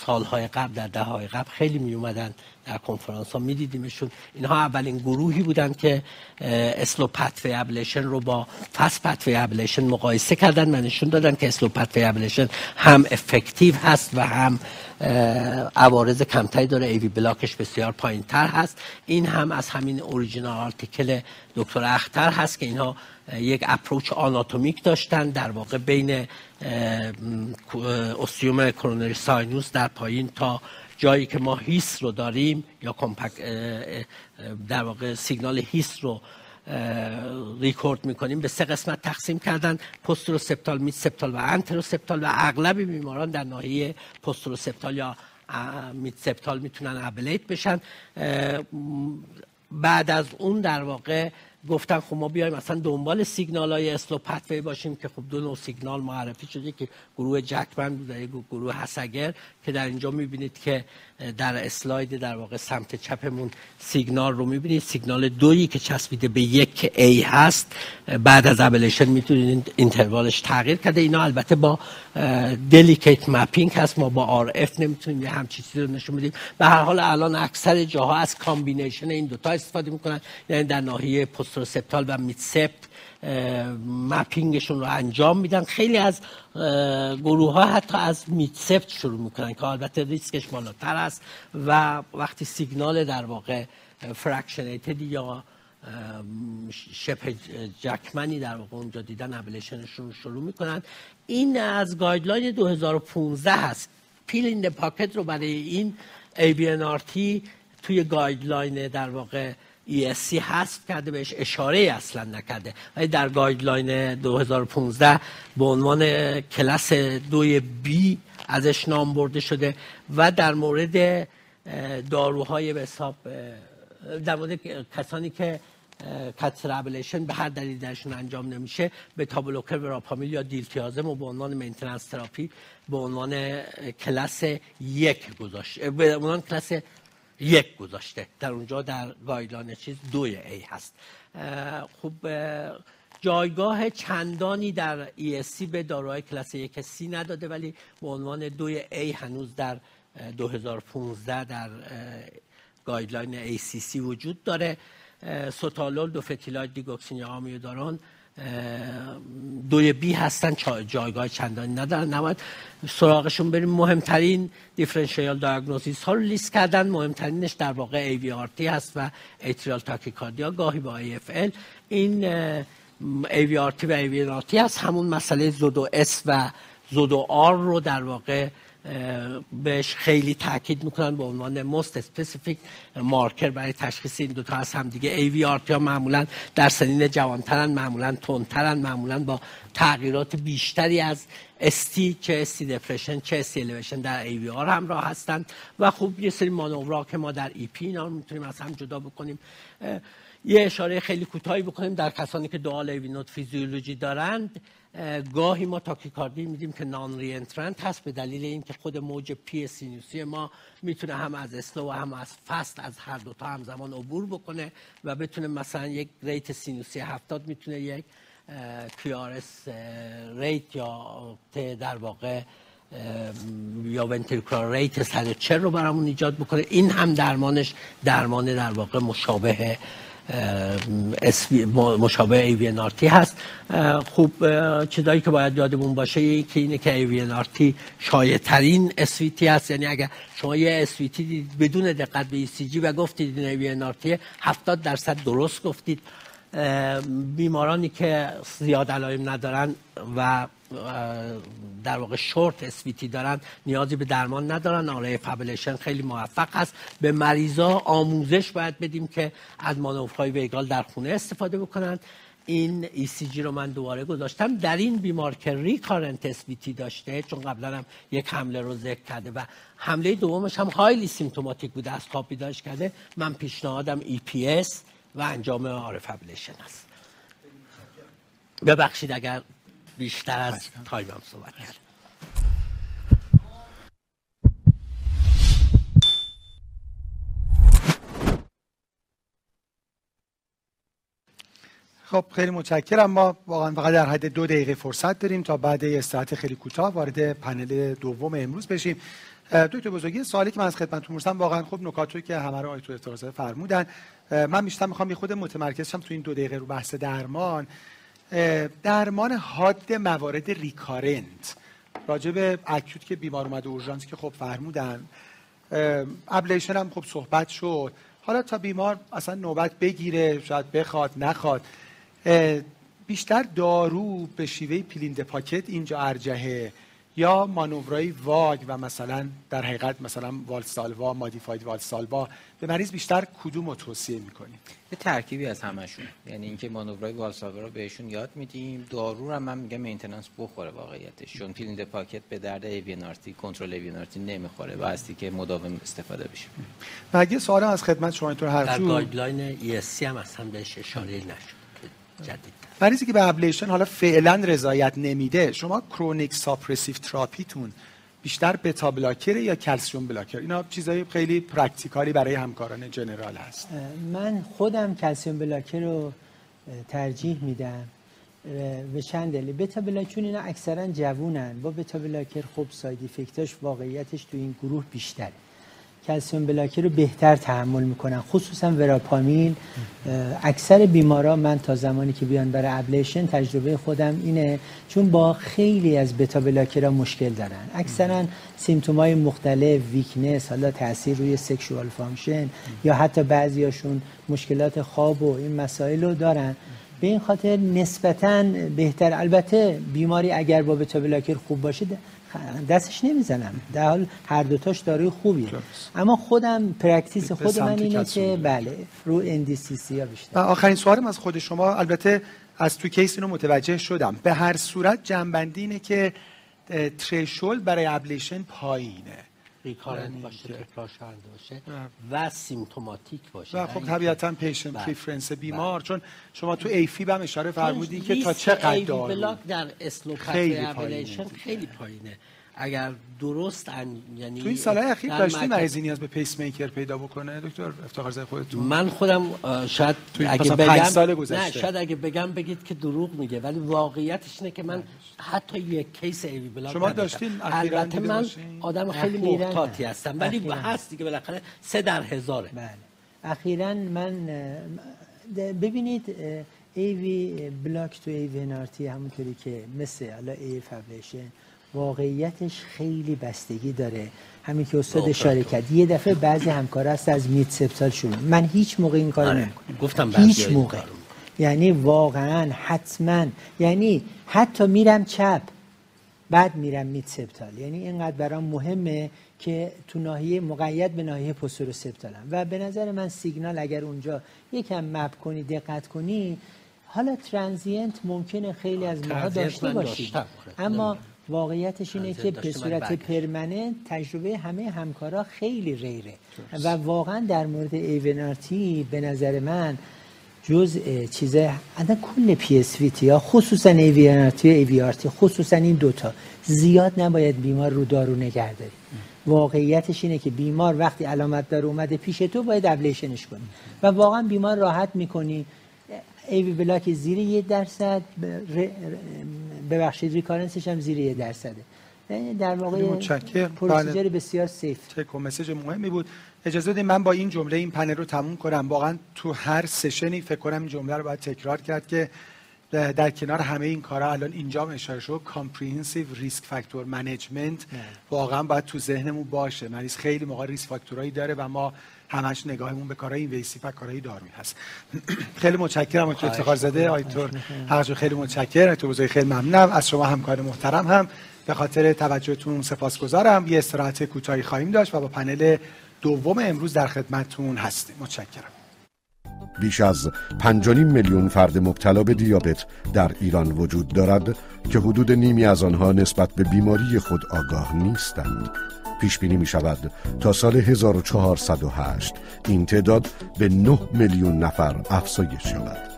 سالهای قبل در دهه های قبل خیلی می اومدن در کنفرانس ها می دیدیمشون اینها اولین گروهی بودن که slow pathway ablation رو با fast pathway ablation مقایسه کردن و نشون دادن که slow pathway ablation هم effective هست و هم عوارض کمتری داره. AV block ش بسیار پایین تر هست. این هم از همین original article دکتر اختر هست که اینها یک approach anatomic داشتن در واقع بین ostium coronary sinus در پایین تا جایی که ما His رو داریم یا compact در واقع سیگنال His رو ریکورد می‌کنیم به سه قسمت تقسیم کردن. posteroseptal midseptal و anteroseptal و اغلب بیماران در ناحیه posteroseptal یا midseptal می‌تونن ablate بشن. بعد از اون در واقع گفتن خب ما بیایم مثلا دنبال سیگنال های slow pathway باشیم که خب دو نوع سیگنال معرفی شده که گروه Jackman بوده گروه Haïssaguerre که در اینجا می‌بینید که در اسلاید در واقع سمت چپمون سیگنال رو می‌بینید. سیگنال دویی که چسبیده به یک A هست. بعد از ablation می‌تونید interval ش تغییر کرده. اینا البته با delicate mapping هست. ما با RF نمی‌تونیم یه همچین چیزی رو نشون بدیم. به هر حال الان اکثر جاها از combination این دوتا استفاده می‌کنن. یعنی در ناحیه posteroseptal و midseptal mapping شون رو انجام میدن. خیلی از گروه ها حتی از midseptal شروع می‌کنن که البته ریسکش بالاتر است و وقتی سیگنال در واقع fractionated یا sharp Jackman ی در واقع اونجا دیدن ablation شون شروع می‌کنن. این از guideline 2015 هست. pill in pocket رو برای این AVNRT توی guideline در واقع ESC حذف کرده بهش اشاره اصلا نکرده. ولی در guideline 2015 به عنوان کلاس دوی B ازش نام برده شده و در مورد داروهای به حساب در مورد کسانی که catheter به هر دلیل درشون انجام نمیشه بتابلوکر وراپامیل یا diltiazem و به عنوان maintenance therapy به عنوان کلاس یک گذاشت به عنوان کلاس یک گذاشته. در اونجا در guideline چیز دوی A هست. خب جایگاه چندانی در ESC به داروهای کلاس یک C نداده ولی به عنوان دوی A هنوز در 2015 در guideline ACC وجود داره. sotalol dofetilide دیگوکسین یا amiodarone دوی B هستن جایگاه چندانی ندارن. نباید سراغشون بریم. مهمترین differential diagnosis ها رو لیست کردن. مهمترینش در واقع AVRT هست و atrial tachycardia. گاهی با AFL این AVRT و AVNRT هست. همون مسئله pseudo S و pseudo R رو در واقع بهش خیلی تاکید می‌کنن به عنوان most specific marker برای تشخیص این دوتا از هم دیگه AVRT ها معمولا در سنین جوانترن معمولا تندترن معمولا با تغییرات بیشتری از ST چه ST depression چه ST elevation در AVRT همراه هستند. و خوب یه سری مانورها که ما در EP اینا می‌تونیم از هم جدا بکنیم. یه اشاره خیلی کوتاهی بکنیم در کسانی که dual AV node physiology دارند. گاهی ما تاکیکاردی می‌دیدیم که non-reentrant هست به دلیل اینکه خود موج P سینوسی ما می‌تونه هم از slow و هم از fast از هر دو تا همزمان عبور بکنه و بتونه مثلا یک rate سینوسی 70 می‌تونه یک QRS rate یا در واقع یا ventricular rate 140 رو برامون ایجاد بکنه. این هم درمانش درمان در واقع مشابه مشابه AVNRT هست. خوب چیزایی که باید یادمون باشه یکی اینه که AVNRT شایع ترین SVT هست. یعنی اگر شما یه SVT بدون دقت به ECG و گفتید این AVNRT 70 درصد درست گفتید بیمارانی که زیاد علائم ندارن و در واقع short SVT دارن نیازی به درمان ندارن. RF ablation خیلی موفق هست به مریضا آموزش باید بدیم که از مانورهای vagal در خونه استفاده بکنن. این ECG رو من دوباره گذاشتم. در این بیمار که recurrent SVT داشته چون قبلا هم یک حمله رو ذکر کرده و حمله دومش هم highly symptomatic بوده از خواب بیدارش کرده من پیشنهادم EPS و انجام RF ablation است ببخشید اگر بیشتر از تایمم صحبت کرد خب خیلی متشکرم. ما واقعا فقط در حد دو دقیقه فرصت داریم تا بعد استراحت خیلی کوتاه وارد پنل دوم امروز بشیم. دکتر بزرگی سوالی که من از خدمتتون می‌پرسم واقعا خب نکاتی که همه رو آیتو افترازه فرمودن. من بیشتر می‌خوام یه خود متمرکز شم تو این دو دقیقه رو بحث درمان. درمان حاد موارد ریکارنت. راجع به اکوت که بیمار اومده اورژانس که خب فرمودن. ابلیشن هم خب صحبت شد. حالا تا بیمار اصلا نوبت بگیره شاید بخواد نخواد. بیشتر دارو به شیوه پیلیند پاکت اینجا ارجهه. یا مانورای واگال و مثلا در حقیقت مثلا Valsalva modified Valsalva به مریض بیشتر کدوم رو توصیه می‌کنیم؟ یه ترکیبی از همشون یعنی اینکه مانورای Valsalva رو بهشون یاد میدیم. دارو رو من میگم maintenance بخوره واقعیتش. چون pill in the pocket به درد AVNRT کنترل AVNRT نمی‌خوره و هستی که مداوم استفاده بشه. و اگه سوال از خدمت شما اینطور هر در guideline ESC هم اصلا بهش اشاره نشد جدید. مریضی که به ablation حالا فعلا رضایت نمیده شما chronic suppressive therapy تون بیشتر beta blocker یا calcium blocker؟ اینا چیزای خیلی practical ی برای همکاران general هست. من خودم calcium blocker رو ترجیح میدم. به چند دلیل. beta blocker اینا اکثرا جوونن. با beta blocker خب side effect اش واقعیتش تو این گروه بیشتره. calcium blocker رو بهتر تحمل می‌کنن خصوصا وراپامیل. اکثر بیمارا من تا زمانی که بیان برای ablation تجربه خودم اینه چون با خیلی از beta blocker مشکل دارن. اکثرا symptom های مختلف weakness حالا تاثیر روی sexual function یا حتی بعضیاشون مشکلات خواب و این مسائل رو دارن. به این خاطر نسبتا بهتر. البته بیماری اگر با beta blocker خوب باشه دستش نمی‌زنم. در حال هر دوتاش داروی خوبیه. اما خودم پرکتیس خود من اینه که بله رو اندیسیسی ها بیشتر. آخرین سوالم از خود شما البته از تو کیس اینو متوجه شدم. به هر صورت جنبندی اینه که ترشول برای ابلیشن پایینه. ریکارنت باشه تکرار باشه و سیمتوماتیک باشه. و خب طبیعتا پیشن پریفرنس بیمار چون شما تو ایفی هم اشاره فرمودین که تا چقدر دارو. در اسلو خیلی خیلی پایینه. اگر درست یعنی تو این سالهای اخیر داشتی مریضی نیاز به پیس میکر پیدا بکنه دکتر؟ افتخار زای خودتون. من خودم شاید اگه بگم سال گذشته. نه شاید اگه بگم بگید که دروغ میگه ولی واقعیتش اینه که من حتی یک case AV block شما داشتین البته من آدم خیلی محتاطی هستم ولی هست دیگه بالاخره سه در هزاره. بله. اخیرا من ببینید AV block تو AVNRT همونطوری که مثل حالا AF ablation واقعیتش خیلی بستگی داره. همین که استاد اشاره کرد یه دفعه بعضی همکار هست از mid septal شروع. من هیچ موقع این کار آره. نمی‌کنم. گفتم هیچ موقع. یعنی واقعا حتما. یعنی حتی میرم چپ بعد میرم mid septal. یعنی اینقدر برام مهمه که تو ناحیه مقید به ناحیه posteroseptal م. و به نظر من سیگنال اگر اونجا یکم map کنی دقت کنی حالا transient ممکنه خیلی از ماها داشته باشید اما واقعیتش اینه که به صورت permanent تجربه همه همکارا خیلی غیره و واقعا در مورد AVNRT به نظر من جز چیزه اصلا کل PSVT ها خصوصا AVNRT و AVRT خصوصا این دوتا زیاد نباید بیمار رو دارو نگه داری. واقعیتش اینه که بیمار وقتی علامت داره اومده پیش تو باید ablation ش کنی. و واقعا بیمار راحت می‌کنی. AV block زیر یه درصد ببخشید recurrence ش هم زیر یه درصده. یعنی در واقع procedure. بسیار safe take message مهمی بود. اجازه بدید من با این جمله این پنل رو تموم کنم. واقعا تو هر session ی فکر کنم این جمله رو باید تکرار کرد که در کنار همه این کارا الان اینجا اشاره شد. comprehensive risk factor management واقعا باید تو ذهنمون باشه. مریض خیلی موقع risk factor ایی داره و ما همش نگاهمون به کارهای ویسی و کارهای دارویی هست. خیلی متشکرم که افتخار زده آیتور حقیقتا خیلی متشکرم. آیتور بزرگی خیلی ممنونم. از شما همکار محترم هم به خاطر توجهتون سپاسگزارم. یه استراحت کوتاهی خواهیم داشت و با پنل دوم امروز در خدمتتون هستیم. متشکرم. بیش از 5.5 میلیون فرد مبتلا به دیابت در ایران وجود دارد که حدود نیمی از آنها نسبت به بیماری خود آگاه نیستند. پیش بینی می شود تا سال 1408 این تعداد به 9 میلیون نفر افزایش یابد.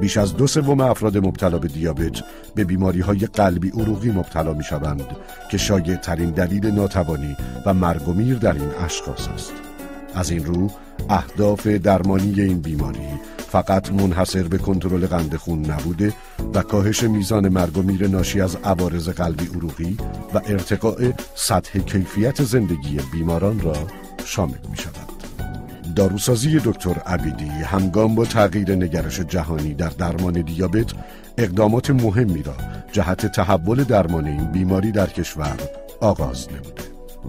بیش از دو سوم افراد مبتلا به دیابت به بیماری های قلبی عروقی مبتلا می شوند که شایع ترین دلیل ناتوانی و مرگ و میر در این اشخاص است. از این رو اهداف درمانی این بیماری فقط منحصر به کنترل قند خون نبوده و کاهش میزان مرگ و میر ناشی از عوارض قلبی عروقی و ارتقاء سطح کیفیت زندگی بیماران را شامل می شود. داروسازی دکتر عبیدی همگام با تغییر نگرش جهانی در درمان دیابت اقدامات مهمی را جهت تحول درمان این بیماری در کشور آغاز نموده.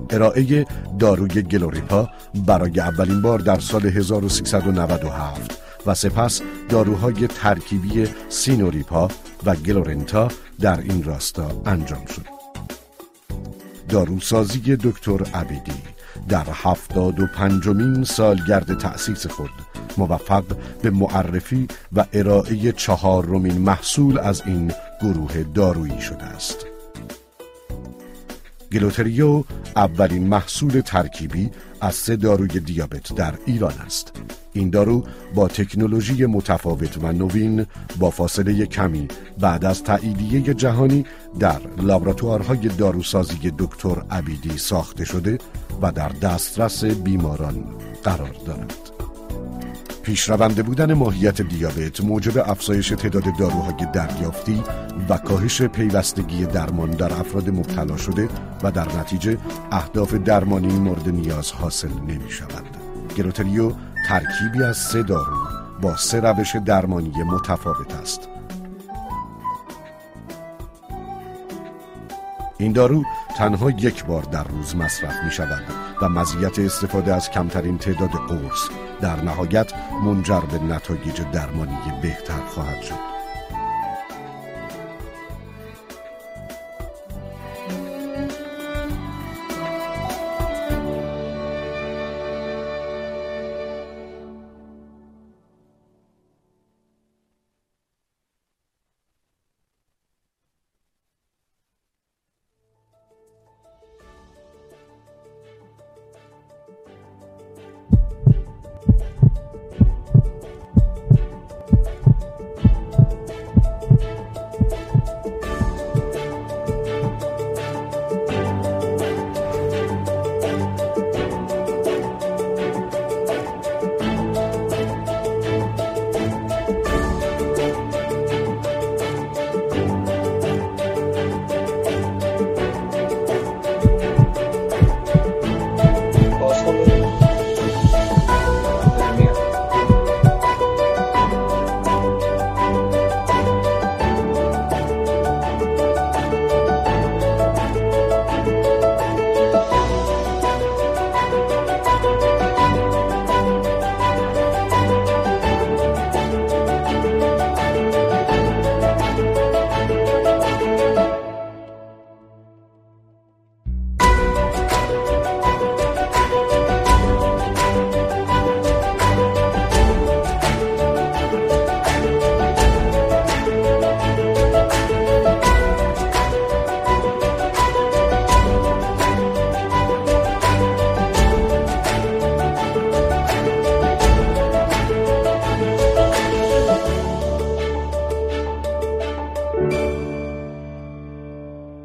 ارائه داروی گلوریپا برای اولین بار در سال 1397 و سپس داروهای ترکیبی سینوریپا و گلورنتا در این راستا انجام شد. داروسازی دکتر عبیدی در هفتاد و پنجمین سالگرد تأسیس خود موفق به معرفی و ارائه چهارمین محصول از این گروه دارویی شده است. گلوتریو اولین محصول ترکیبی از سه داروی دیابت در ایران است. این دارو با تکنولوژی متفاوت و نوین با فاصله کمی بعد از تاییدیه جهانی در لابراتوارهای داروسازی دکتر عبیدی ساخته شده و در دسترس بیماران قرار دارد. پیشرونده بودن ماهیت دیابت موجب افزایش تعداد داروهای دریافتی و کاهش پیوستگی درمان در افراد مبتلا شده و در نتیجه اهداف درمانی مورد نیاز حاصل نمی شود. گروتریو ترکیبی از سه دارو با سه روش درمانی متفاوت است. این دارو تنها یک بار در روز مصرف می شود و مزیت استفاده از کمترین تعداد قرص در نهایت منجر به نتایج درمانی بهتر خواهد شد.